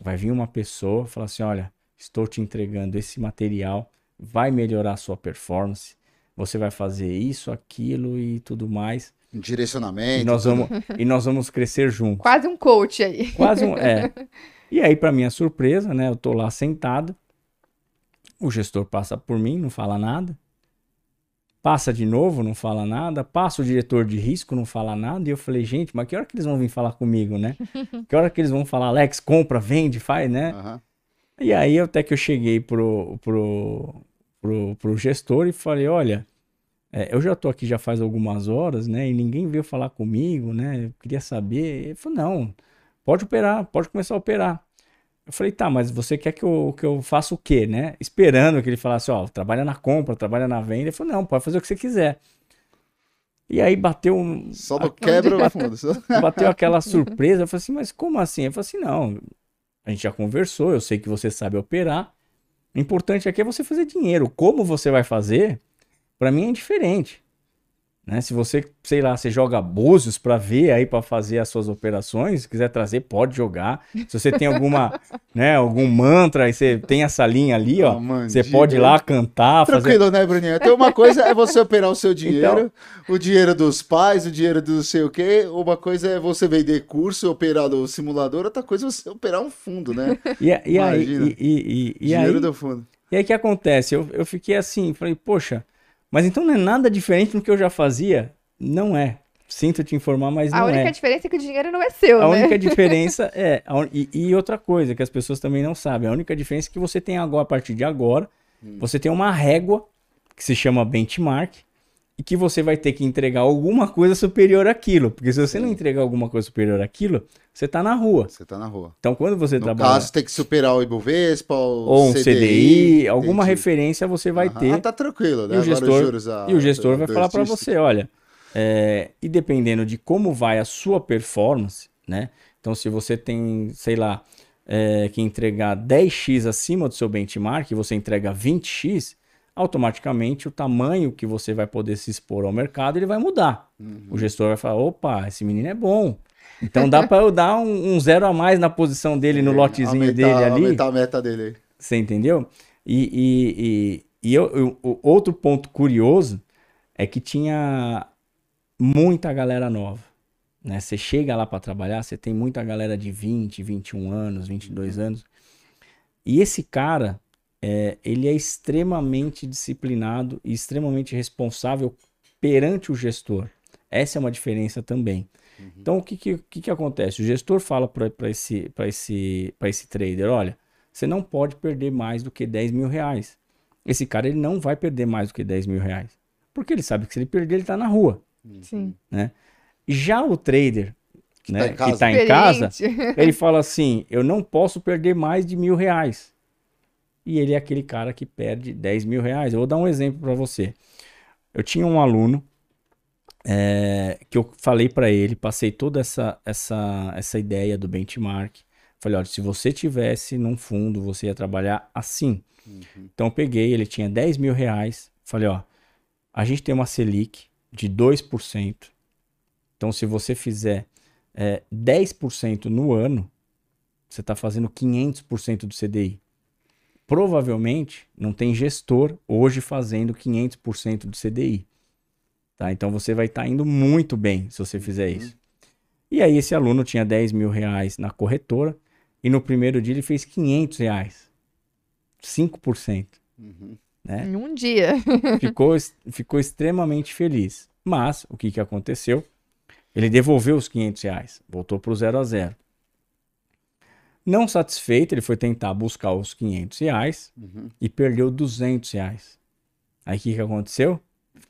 vai vir uma pessoa, falar assim: olha, estou te entregando esse material, vai melhorar a sua performance, você vai fazer isso, aquilo e tudo mais. Direcionamento. E nós vamos, e nós vamos crescer juntos. Quase um coach aí. Quase um. É. E aí, para minha surpresa, né? Eu tô lá sentado. O gestor passa por mim, não fala nada. Passa de novo, não fala nada. Passa o diretor de risco, não fala nada. E eu falei, gente, mas que hora que eles vão vir falar comigo, né? Que hora que eles vão falar, Alex, compra, vende, faz, né? Aham. E aí até que eu cheguei pro, pro, pro, pro gestor e falei, olha, é, eu já tô aqui já faz algumas horas, né? E ninguém veio falar comigo, né? Eu queria saber. Ele falou, não, pode operar, pode começar a operar. Eu falei, tá, mas você quer que eu, que eu faça o quê, né? Esperando que ele falasse, ó, trabalha na compra, trabalha na venda. Ele falou, não, pode fazer o que você quiser. E aí bateu um, Só no a- quebra só- bateu aquela surpresa. Eu falei assim, mas como assim? Eu falei assim, não, a gente já conversou, eu sei que você sabe operar. O importante aqui é você fazer dinheiro. Como você vai fazer, pra mim é indiferente. Né? Se você, sei lá, você joga búzios pra ver aí pra fazer as suas operações, se quiser trazer, pode jogar. Se você tem alguma, né, algum mantra, aí você tem essa linha ali, ó, Uma você pode ir lá cantar, fazer Tranquilo, né, Bruninho? Então, uma coisa é você operar o seu dinheiro, Então. o dinheiro dos pais, o dinheiro do não sei o quê. Uma coisa é você vender curso, operar no simulador, outra coisa é você operar um fundo, né? E, e aí, Imagina. e, e, e, e dinheiro aí, do fundo. E aí o que acontece? Eu, eu fiquei assim, falei, poxa, mas então não é nada diferente do que eu já fazia? Não é. Sinto te informar, mas A não única é. diferença é que o dinheiro não é seu, A né? única diferença é. a un- e, e outra coisa que as pessoas também não sabem: a única diferença é que você tem agora, a partir de agora, Hum. você tem uma régua que se chama benchmark e que você vai ter que entregar alguma coisa superior àquilo. Porque se você não Sim. entregar alguma coisa superior àquilo, você tá na rua. Você tá na rua. Então quando você No trabalha. caso, tem que superar o Ibovespa, o ou um CDI, alguma entendi. referência você vai Aham. ter. Ah, tá tranquilo, né? E o gestor- juros, ah, E o gestor vai falar para você, olha, é, e dependendo de como vai a sua performance, né? Então, se você tem, sei lá, é, que entregar 10x acima do seu benchmark e você entrega 20x, automaticamente o tamanho que você vai poder se expor ao mercado ele vai mudar. Uhum. O gestor vai falar, opa, esse menino é bom. Então dá para eu dar um, um zero a mais na posição dele, no Sim, lotezinho aumentar- dele ali. Aumentar a meta dele aí. Você entendeu? E, e, e, e eu, eu- outro ponto curioso é que tinha muita galera nova. Né? Você chega lá para trabalhar, você tem muita galera de 20, 21 anos, 22 anos. E esse cara, é, ele é extremamente disciplinado e extremamente responsável perante o gestor. Essa é uma diferença também. Então, o que, que, que, que acontece? O gestor fala para esse, pra esse, pra esse trader: olha, você não pode perder mais do que 10 mil reais. Esse cara ele não vai perder mais do que 10 mil reais. Porque ele sabe que se ele perder, ele está na rua. Sim. Já o trader Que né, tá em está em casa, ele fala assim: eu não posso perder mais de mil reais. E ele é aquele cara que perde 10 mil reais. Eu vou dar um exemplo para você. Eu tinha um aluno é, que eu falei para ele, passei toda essa, essa, essa ideia do benchmark. Falei, olha, se você tivesse num fundo, você ia trabalhar assim. Uhum. Então eu peguei, ele tinha 10 mil reais. Falei, ó, a gente tem uma Selic de 2%. Então se você fizer é, 10% no ano, você está fazendo 500% do CDI. Provavelmente não tem gestor hoje fazendo 500% do CDI. Tá? Então você vai estar tá indo muito bem se você fizer uhum. isso. E aí esse aluno tinha 10 mil reais na corretora e no primeiro dia ele fez 500 reais. 5%. Uhum. Né? Em um dia. ficou, ficou extremamente feliz. Mas o que, que aconteceu? Ele devolveu os 500 reais. Voltou para o zero a zero. Não satisfeito, ele foi tentar buscar os 500 reais uhum. e perdeu 200 reais. Aí o que, que aconteceu?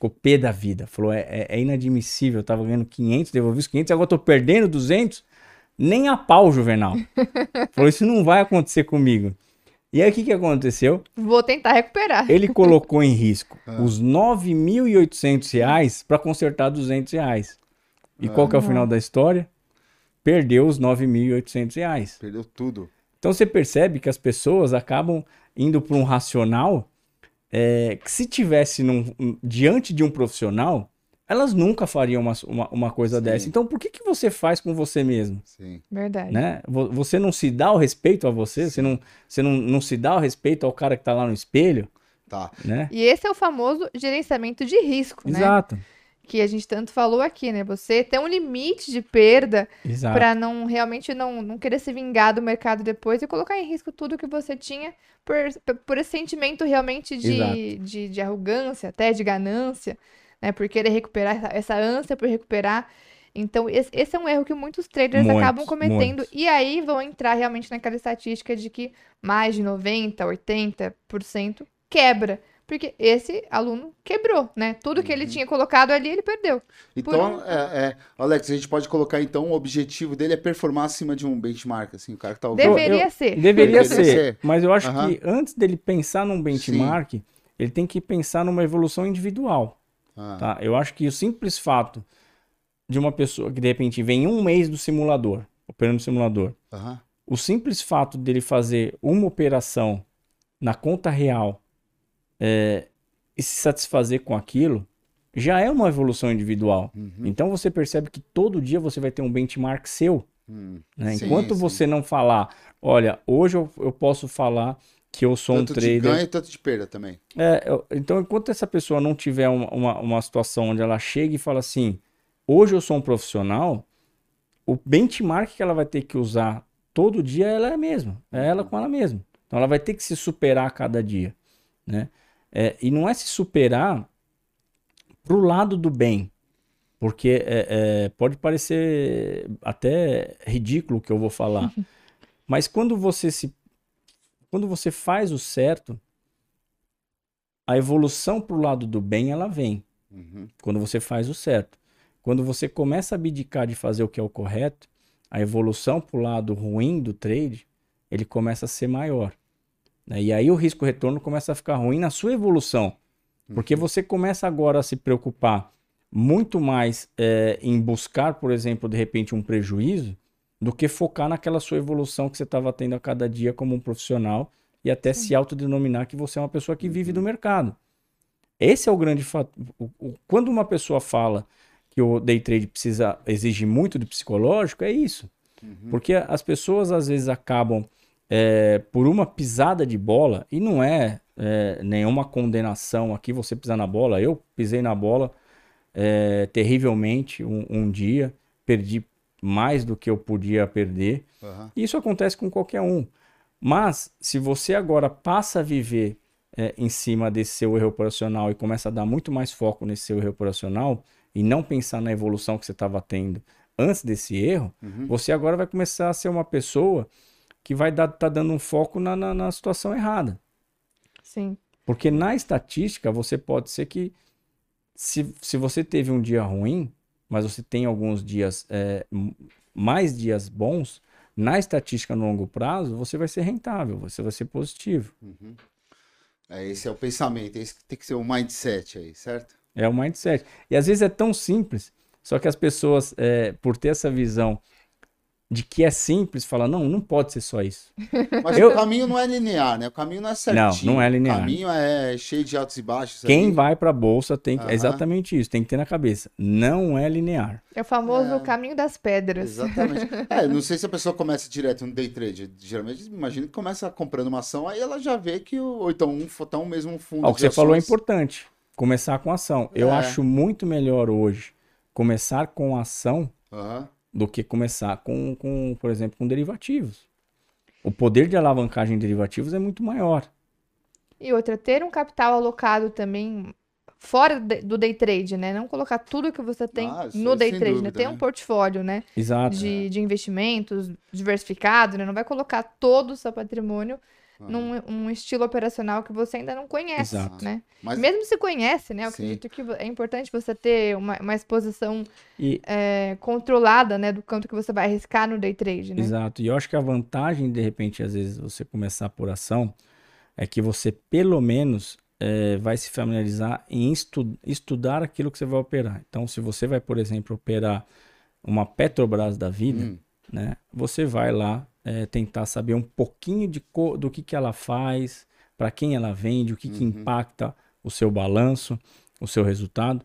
ficou pé da vida. Falou: é, é, é inadmissível, eu tava ganhando 500, devolvi os 500, agora eu tô perdendo 200. Nem a pau, Juvenal. Falou: Isso não vai acontecer comigo. E aí o que, que aconteceu? Vou tentar recuperar. Ele colocou em risco ah. os 9.800 reais para consertar 200 reais. E ah. qual que é o final da história? Perdeu os 9.800 reais. Perdeu tudo. Então você percebe que as pessoas acabam indo para um racional é, que se tivesse num, diante de um profissional, elas nunca fariam uma, uma, uma coisa Sim. dessa. Então, por que, que você faz com você mesmo? Sim. Verdade. Né? Você não se dá o respeito a você? Você, não, você não, não se dá o respeito ao cara que está lá no espelho? Tá. Né? E esse é o famoso gerenciamento de risco, né? Exato. Que a gente tanto falou aqui, né? Você tem um limite de perda para não realmente não, não querer se vingar do mercado depois e colocar em risco tudo que você tinha por, por esse sentimento realmente de, de, de, arrogância, até de ganância, né? Por querer recuperar essa, essa ânsia por recuperar. Então, esse, esse, é um erro que muitos traders muitos, acabam cometendo. Muitos. E aí vão entrar realmente naquela estatística de que mais de 90%, 80% quebra. Porque esse aluno quebrou, né? Tudo que ele uhum. tinha colocado ali, ele perdeu. Então, um... é, é, Alex, a gente pode colocar, então, o objetivo dele é performar acima de um benchmark, assim, o cara que tá ouvindo. Deveria eu, ser. Deveria, deveria ser, ser, mas eu acho uhum. que antes dele pensar num benchmark, Sim. ele tem que pensar numa evolução individual, ah. tá? Eu acho que o simples fato de uma pessoa que, de repente, vem um mês do simulador, operando no simulador, uhum. o simples fato dele fazer uma operação na conta real é, e se satisfazer com aquilo, já é uma evolução individual. Uhum. Então você percebe que todo dia você vai ter um benchmark seu. Uhum. Né? Enquanto sim. você não falar, olha, hoje eu, eu posso falar que eu sou tanto um trader. Tanto de ganho e tanto de perda também. É, eu, então, enquanto essa pessoa não tiver uma, uma, uma, situação onde ela chega e fala assim: hoje eu sou um profissional, o benchmark que ela vai ter que usar todo dia ela é a mesma. É ela com ela mesma. Então ela vai ter que se superar a cada dia. Né? É, e não é se superar pro lado do bem. Porque é, é, pode parecer até ridículo o que eu vou falar. mas quando você se. Quando você faz o certo, a evolução pro lado do bem ela vem. Uhum. Quando você faz o certo. Quando você começa a abdicar de fazer o que é o correto, a evolução pro lado ruim do trade, ele começa a ser maior. Né? E aí o risco retorno começa a ficar ruim na sua evolução. Porque uhum. você começa agora a se preocupar muito mais é, em buscar, por exemplo, de repente um prejuízo, do que focar naquela sua evolução que você estava tendo a cada dia como um profissional e até Sim. se autodenominar que você é uma pessoa que vive do uhum. mercado. Esse é o grande fato. Quando uma pessoa fala que o day trade precisa exige muito do psicológico, é isso. Uhum. Porque as pessoas às vezes acabam é, por uma pisada de bola, e não é, é, nenhuma condenação aqui você pisar na bola, eu pisei na bola é, terrivelmente um, um, dia, perdi mais do que eu podia perder. Uhum. Isso acontece com qualquer um. Mas se você agora passa a viver é, em cima desse seu erro operacional e começa a dar muito mais foco nesse seu erro operacional e não pensar na evolução que você estava tendo antes desse erro, uhum. você agora vai começar a ser uma pessoa que vai estar tá dando um foco na, na, na, situação errada. Sim. Porque na estatística, você pode ser que, se, se você teve um dia ruim, mas você tem alguns dias, é, mais dias bons, na estatística no longo prazo, você vai ser rentável, você vai ser positivo. Uhum. É, esse é o pensamento, esse tem que ser o mindset aí, certo? É o mindset. E às vezes é tão simples, só que as pessoas, é, por ter essa visão de que é simples, falam, não, não pode ser só isso. Mas eu... o caminho não é linear, né? O caminho não é certinho. Não, não é linear. O caminho é cheio de altos e baixos. Quem ali. vai para a bolsa tem que... Uhum. É exatamente isso, tem que ter na cabeça. Não é linear. É o famoso é... caminho das pedras. Exatamente. é, não sei se a pessoa começa direto no day trade. Geralmente, imagina que começa comprando uma ação, aí ela já vê que, o... ou então um, então, mesmo um fundo. o que você ações... falou é importante. Começar com ação. É. Eu acho muito melhor hoje começar com ação uhum. Do que começar com, com, por exemplo, com derivativos. O poder de alavancagem em derivativos é muito maior. E outra, ter um capital alocado também fora do day trade, né? Não colocar tudo que você tem ah, no day trade, né? dúvida, né? Ter um portfólio, né? Exato. De, de investimentos diversificado, né? Não vai colocar todo o seu patrimônio num um estilo operacional que você ainda não conhece, Exato. né? Mas... Mesmo se conhece, né? Eu Sim. acredito que é importante você ter uma, uma exposição e... é, controlada, né? Do quanto que você vai arriscar no day trade, né? Exato. E eu acho que a vantagem, de repente, às vezes, você começar por ação, é que você, pelo menos, é, vai se familiarizar em estu estudar aquilo que você vai operar. Então, se você vai, por exemplo, operar uma Petrobras da vida, hum. né? Você vai lá é, tentar saber um pouquinho de do que, que ela faz, para quem ela vende, o que, uhum. que impacta o seu balanço, o seu resultado.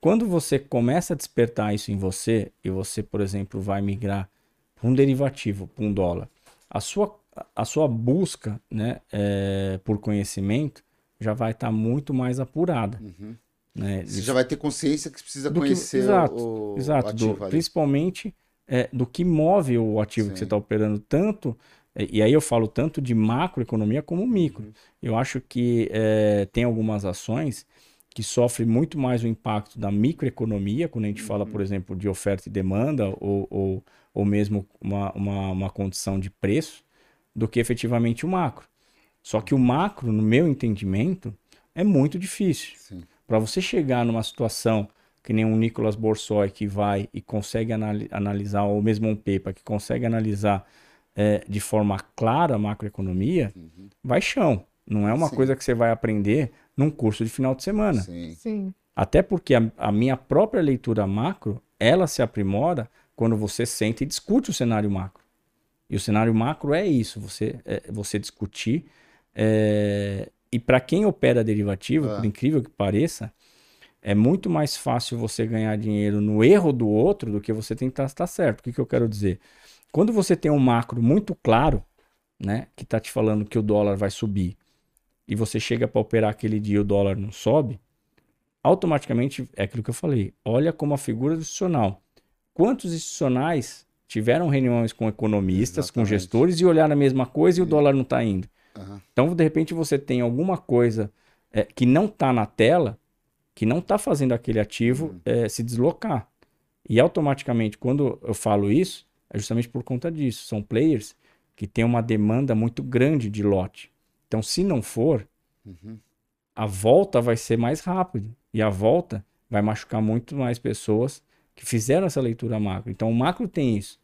Quando você começa a despertar isso em você, e você, por exemplo, vai migrar para um derivativo, para um dólar, a sua, a sua busca né, é, por conhecimento já vai estar tá muito mais apurada. Uhum. Né? Você já vai ter consciência que precisa conhecer que, exato, o, exato, o do, principalmente é, do que move o ativo Sim. que você está operando, tanto. É, e aí eu falo tanto de macroeconomia como micro. Uhum. Eu acho que é, tem algumas ações que sofrem muito mais o impacto da microeconomia, quando a gente uhum. fala, por exemplo, de oferta e demanda, ou, ou, ou mesmo uma, uma, uma condição de preço, do que efetivamente o macro. Só que o macro, no meu entendimento, é muito difícil. Para você chegar numa situação que nem um Nicolas Borsoi que vai e consegue analisar, ou mesmo um Pepa que consegue analisar é, de forma clara a macroeconomia, uhum. vai chão. Não é uma Sim. coisa que você vai aprender num curso de final de semana. Sim. Sim. Até porque a, a, minha própria leitura macro, ela se aprimora quando você senta e discute o cenário macro. E o cenário macro é isso, você, é, você discutir. É, e para quem opera derivativo, ah. por incrível que pareça, é muito mais fácil você ganhar dinheiro no erro do outro do que você tentar estar certo. O que, que eu quero dizer? Quando você tem um macro muito claro, né, que está te falando que o dólar vai subir, e você chega para operar aquele dia e o dólar não sobe, automaticamente é aquilo que eu falei. Olha como a figura institucional. Quantos institucionais tiveram reuniões com economistas, Exatamente. com gestores e olharam a mesma coisa e o dólar não está indo? Uhum. Então, de repente, você tem alguma coisa é, que não está na tela que não está fazendo aquele ativo é, se deslocar. E automaticamente, quando eu falo isso, é justamente por conta disso. São players que têm uma demanda muito grande de lote. Então, se não for, uhum. a volta vai ser mais rápida. E a volta vai machucar muito mais pessoas que fizeram essa leitura macro. Então, o macro tem isso.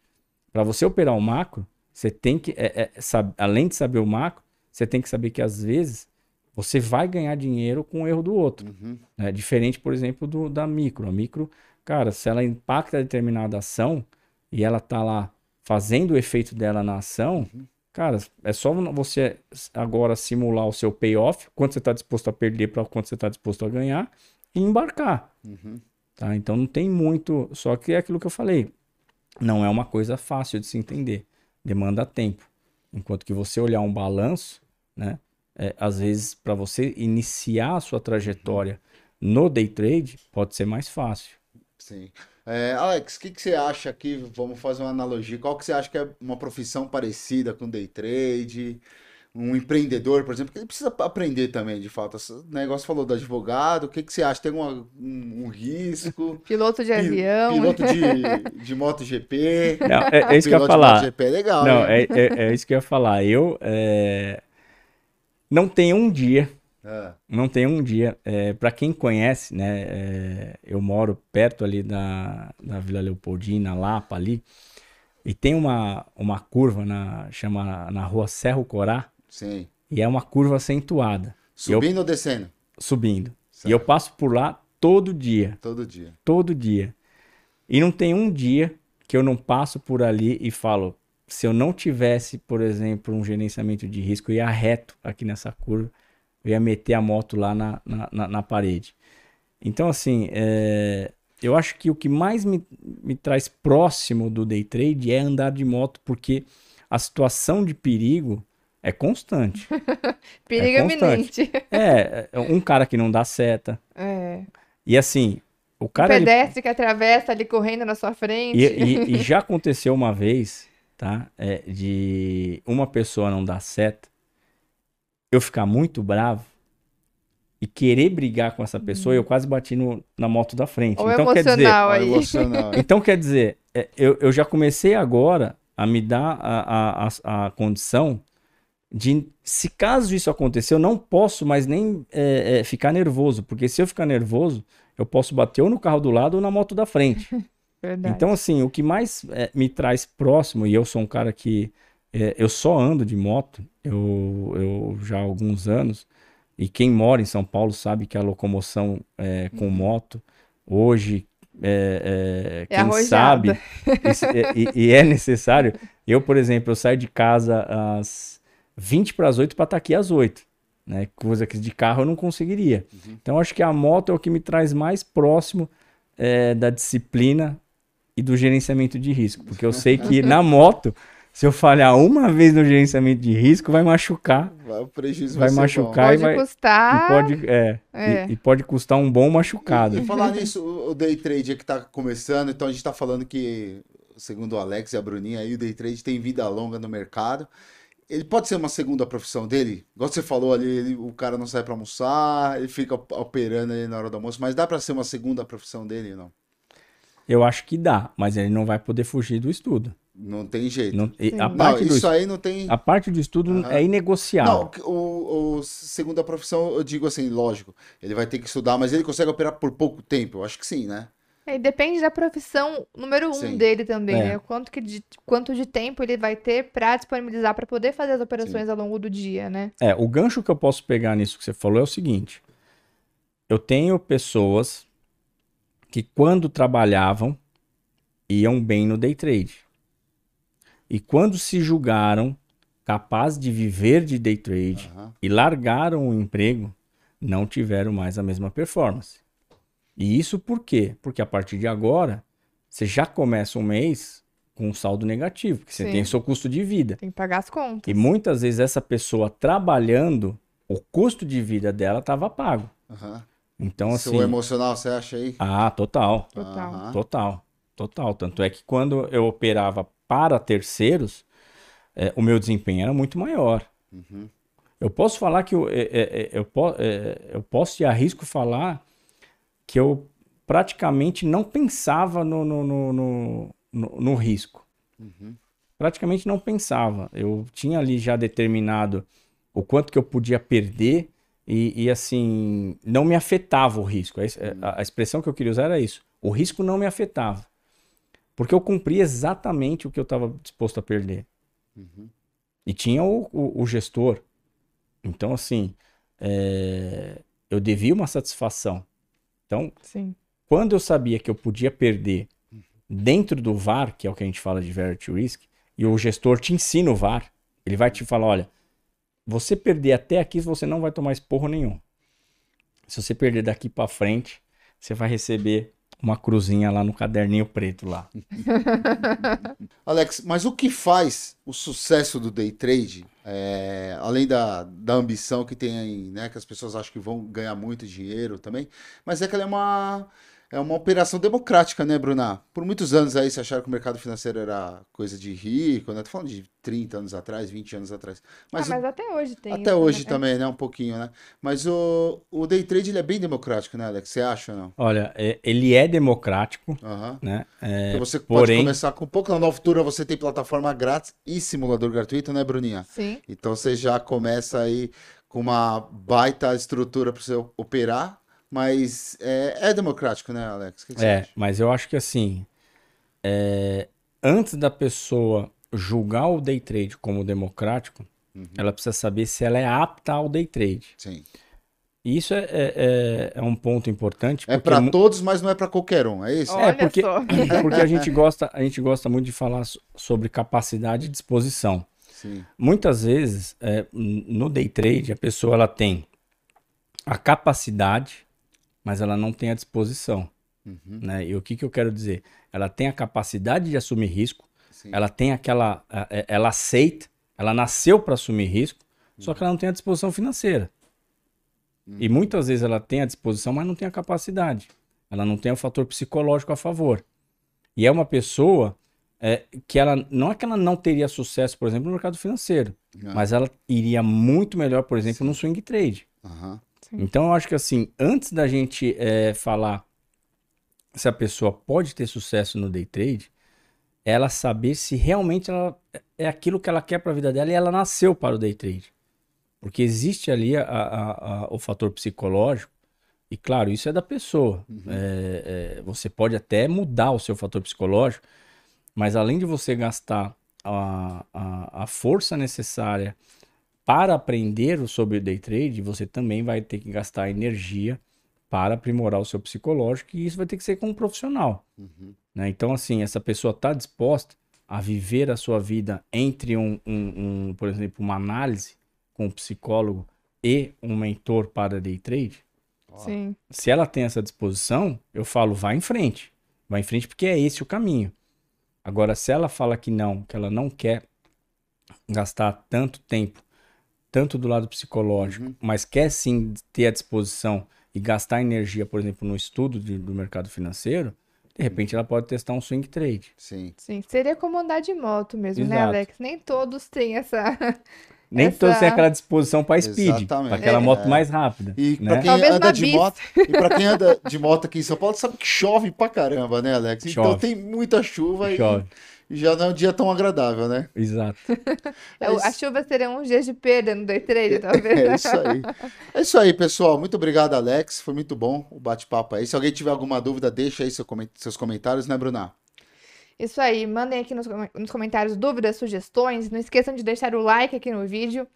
Para você operar o macro, você tem que, é, é, sabe, além de saber o macro, você tem que saber que às vezes você vai ganhar dinheiro com o erro do outro. Uhum. Né? Diferente, por exemplo, do, da micro. A micro, cara, se ela impacta determinada ação e ela tá lá fazendo o efeito dela na ação, uhum. cara, é só você agora simular o seu payoff, quanto você está disposto a perder para quanto você está disposto a ganhar e embarcar. Uhum. Tá? Então não tem muito. Só que é aquilo que eu falei. Não é uma coisa fácil de se entender. Demanda tempo. Enquanto que você olhar um balanço, né? É, às vezes, para você iniciar a sua trajetória no day trade, pode ser mais fácil. Sim. É, Alex, o que, que você acha aqui? Vamos fazer uma analogia. Qual que você acha que é uma profissão parecida com day trade? Um empreendedor, por exemplo, que ele precisa aprender também, de fato. O negócio falou do advogado, o que, que você acha? Tem uma, um, um, risco? Piloto de avião. Piloto de, de MotoGP. Não, é, é isso que eu ia falar. MotoGP é legal. Não, é, é, é, isso que eu ia falar. Eu, é, não tem um dia. É. Não tem um dia. É, para quem conhece, né? É, eu moro perto ali da, da Vila Leopoldina, Lapa ali. E tem uma, uma curva na, chama, na rua Serro Corá, Sim. e é uma curva acentuada, Subindo ou descendo? subindo. Certo. E eu passo por lá todo dia, Todo dia. todo dia. E não tem um dia que eu não passo por ali e falo, se eu não tivesse, por exemplo, um gerenciamento de risco, eu ia reto aqui nessa curva, eu ia meter a moto lá na, na, na- parede. Então, assim, é, eu acho que o que mais me, me traz próximo do day trade é andar de moto, porque a situação de perigo é constante. Perigo É constante. iminente. é, é um cara que não dá seta. É. E assim, o O cara. ele- pedestre que atravessa ali correndo na sua frente. E, e- e já aconteceu uma vez, tá? É, de uma pessoa não dar seta, eu ficar muito bravo e querer brigar com essa pessoa, e eu quase bati no- na moto da frente. Ou então, quer dizer, aí. então, quer dizer, é, eu, eu já comecei agora a me dar a, a, a, a condição de, se caso isso acontecer, eu não posso mais nem é, é, ficar nervoso, porque se eu ficar nervoso, eu posso bater ou no carro do lado ou na moto da frente. Verdade. Então, assim, o que mais é, me traz próximo, e eu sou um cara que é, eu só ando de moto, eu, eu já há alguns anos, e quem mora em São Paulo sabe que a locomoção é, com moto, hoje, é, é, É quem arrojada. sabe, é- e, e é necessário. Eu, por exemplo, eu saio de casa às 20 para as 8 para estar aqui às 8. Né? Coisa que de carro eu não conseguiria. Então, acho que a moto é o que me traz mais próximo é, da disciplina e do gerenciamento de risco. Porque eu sei que na moto, se eu falhar uma vez no gerenciamento de risco, vai machucar. Vai, o prejuízo Vai machucar. Pode e vai- custar. E pode, é, É. E, e pode custar um bom machucado. E falar nisso, o day trade é que tá começando, então a gente tá falando que, segundo o Alex e a Bruninha, aí o day trade tem vida longa no mercado. Ele pode ser uma segunda profissão dele? Igual você falou ali, ele- o cara não sai pra almoçar, ele fica operando ali na hora do almoço, mas dá pra ser uma segunda profissão dele ou não? Eu acho que dá, mas ele não vai poder fugir do estudo. Não tem jeito. Não- Sim. a, Não, parte do, isso aí não tem. a parte do estudo Aham. é inegociável. Não, o, o segunda profissão, eu digo assim, lógico, ele vai ter que estudar, mas ele consegue operar por pouco tempo. Eu acho que sim, né? É, depende da profissão número um Sim. dele também, É. né? Quanto, que de, quanto de tempo ele vai ter pra disponibilizar pra poder fazer as operações ao longo do dia, né? É, o gancho que eu posso pegar nisso que você falou é o seguinte: eu tenho pessoas que, quando trabalhavam, iam bem no day trade. E quando se julgaram capazes de viver de day trade Aham. e largaram o emprego, não tiveram mais a mesma performance. E isso por quê? Porque a partir de agora, você já começa um mês com um saldo negativo, porque você Sim. tem o seu custo de vida. Tem que pagar as contas. E muitas vezes essa pessoa trabalhando, o custo de vida dela estava pago. Aham. Então, assim. Seu emocional, você acha aí? Ah, total. Total. Aham. Total. Total. Tanto é que quando eu operava para terceiros, eh, o meu desempenho era muito maior. Uhum. Eu posso falar que eu, eh, eh, eh, eu, po- eh, eu posso e arrisco falar que eu praticamente não pensava no, no, no, no, no- no risco. Uhum. praticamente não pensava. Eu tinha ali já determinado o quanto que eu podia perder e, e, assim, não me afetava o risco. A, es- a- a expressão que eu queria usar era isso. O risco não me afetava. Porque eu cumpria exatamente o que eu estava disposto a perder. Uhum. E tinha o, o- o gestor. Então, assim, é, eu devia uma satisfação. Então, Sim. quando eu sabia que eu podia perder dentro do VAR, que é o que a gente fala de Verity Risk, e o gestor te ensina o VAR, ele vai te falar, olha, você perder até aqui, você não vai tomar esporro nenhum. Se você perder daqui para frente, você vai receber uma cruzinha lá no caderninho preto lá. Alex, mas o que faz o sucesso do day trade, é, além da, da ambição que tem né, que as pessoas acham que vão ganhar muito dinheiro também, mas é que ela é uma, é uma operação democrática, né, Bruna? Por muitos anos aí se acharam que o mercado financeiro era coisa de rico, né? Tô falando de 30 anos atrás, 20 anos atrás. Mas, ah, mas até hoje tem até isso, hoje né? também, né, um pouquinho, né? Mas o, o day trade ele é bem democrático, né, Alex? Você acha ou não? Olha, é- ele é democrático, Aham. né? É, Porque você pode porém- começar com pouco. Na Nova Futura você tem plataforma grátis e simulador gratuito, né, Bruninha? Sim. Então você já começa aí com uma baita estrutura para você operar, mas é, é democrático, né, Alex? O que que você É, acha? mas eu acho que assim, é, antes da pessoa julgar o day trade como democrático, ela precisa saber se ela é apta ao day trade. Sim. E isso é, é, é- é um ponto importante. É mu- todos, mas não é pra qualquer um, é isso? Olha É, porque, só. porque a gente gosta, a gente gosta muito de falar so- sobre capacidade e disposição. Sim. Muitas vezes, é, no day trade, a pessoa ela tem a capacidade, mas ela não tem a disposição. Uhum. Né? E o que, que eu quero dizer? Ela tem a capacidade de assumir risco, Sim. ela tem aquela. é- Ela aceita, ela nasceu para assumir risco, só que ela não tem a disposição financeira. E muitas vezes ela tem a disposição, mas não tem a capacidade. Ela não tem o fator psicológico a favor. E é uma pessoa é, que ela. Não é que ela não teria sucesso, por exemplo, no mercado financeiro, mas ela iria muito melhor, por exemplo, no swing trade. Aham. Então eu acho que assim, antes da gente é, falar se a pessoa pode ter sucesso no day trade, ela saber se realmente ela é aquilo que ela quer para a vida dela e ela nasceu para o day trade. Porque existe ali a- a- a- o fator psicológico, e claro, isso é da pessoa. É, é, você pode até mudar o seu fator psicológico, mas além de você gastar a, a, a força necessária para aprender sobre o day trade, você também vai ter que gastar energia para aprimorar o seu psicológico, e isso vai ter que ser com um profissional. né? Então, assim, essa pessoa está disposta a viver a sua vida entre um, um- um, por exemplo, uma análise com um psicólogo e um mentor para day trade? Sim. Se ela tem essa disposição, eu falo, vá em frente. Vá em frente porque é esse o caminho. Agora, se ela fala que não, que ela não quer gastar tanto tempo, tanto do lado psicológico, mas quer sim ter a disposição e gastar energia, por exemplo, no estudo de- do mercado financeiro, de repente ela pode testar um swing trade. Sim. Sim. Seria como andar de moto mesmo, né, Exato. Alex? Nem todos têm essa. Nem Essa- todos têm aquela disposição para speed, Exatamente. para aquela É. moto mais rápida. E né? pra quem Talvez anda de bis. moto, e para quem anda de moto aqui em São Paulo, sabe que chove pra caramba, né, Alex? Então Chove. tem muita chuva e- Chove. e já não é um dia tão agradável, né? Exato. É, o- A chuva serão uns dias de perda no day trade, talvez. É isso aí. É isso aí, pessoal. Muito obrigado, Alex. Foi muito bom o bate-papo aí. Se alguém tiver alguma dúvida, deixa aí seu comen- seus comentários, né, Bruna? Isso aí, mandem aqui nos, com- nos comentários dúvidas, sugestões. Não esqueçam de deixar o like aqui no vídeo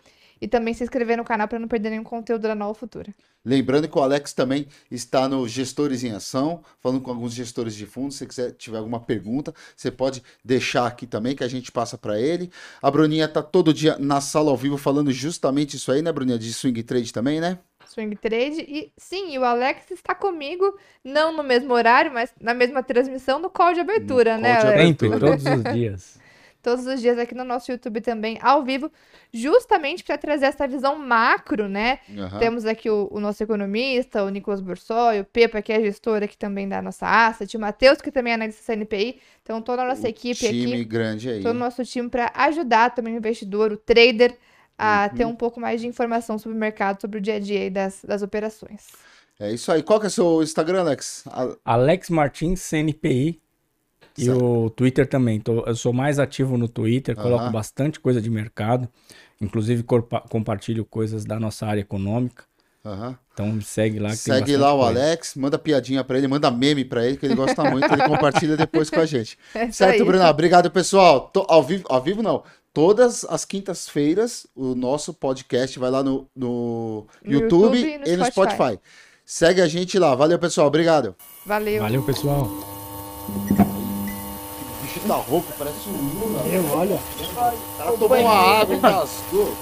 e também se inscrever no canal para não perder nenhum conteúdo da Nova Futura. Lembrando que o Alex também está no Gestores em Ação, falando com alguns gestores de fundos. Se você quiser, tiver alguma pergunta, você pode deixar aqui também, que a gente passa para ele. A Bruninha tá todo dia na sala ao vivo falando justamente isso aí, né, Bruninha? De swing trade também, né? Swing Trade. E sim, e o Alex está comigo, não no mesmo horário, mas na mesma transmissão no call de abertura, No né, call de abertura. todos os dias. Todos os dias aqui no nosso YouTube também, ao vivo, justamente para trazer essa visão macro, né? Aham. Temos aqui o, o nosso economista, o Nicolas Borsoi, o Pepa, que é gestor aqui também da nossa asset, o Matheus, que também é analista CNPI. Então, toda a nossa O equipe time aqui, grande aí. todo o nosso time para ajudar também o investidor, o trader, a Uhum. ter um pouco mais de informação sobre o mercado, sobre o dia a dia aí das, das operações. É isso aí. Qual que é o seu Instagram, Alex? A- Alex Martins, CNPI. E Certo. o Twitter também. Tô- eu sou mais ativo no Twitter, coloco Aham. bastante coisa de mercado. Inclusive compartilho coisas da nossa área econômica. Aham. Então me segue lá. Segue lá o coisa. Alex, manda piadinha pra ele, manda meme pra ele, que ele gosta muito, ele compartilha depois com a gente. É Certo, aí. Bruna? Obrigado, pessoal. Tô- ao vivo, ao vivo não. Todas as quintas-feiras, o nosso podcast vai lá no, no No YouTube, YouTube e no e no Spotify. Spotify. Segue a gente lá. Valeu, pessoal. Obrigado. Valeu. Valeu, pessoal. O bicho tá rouco, parece um Lula. Eu, olha. O cara tomou uma água e engasgou.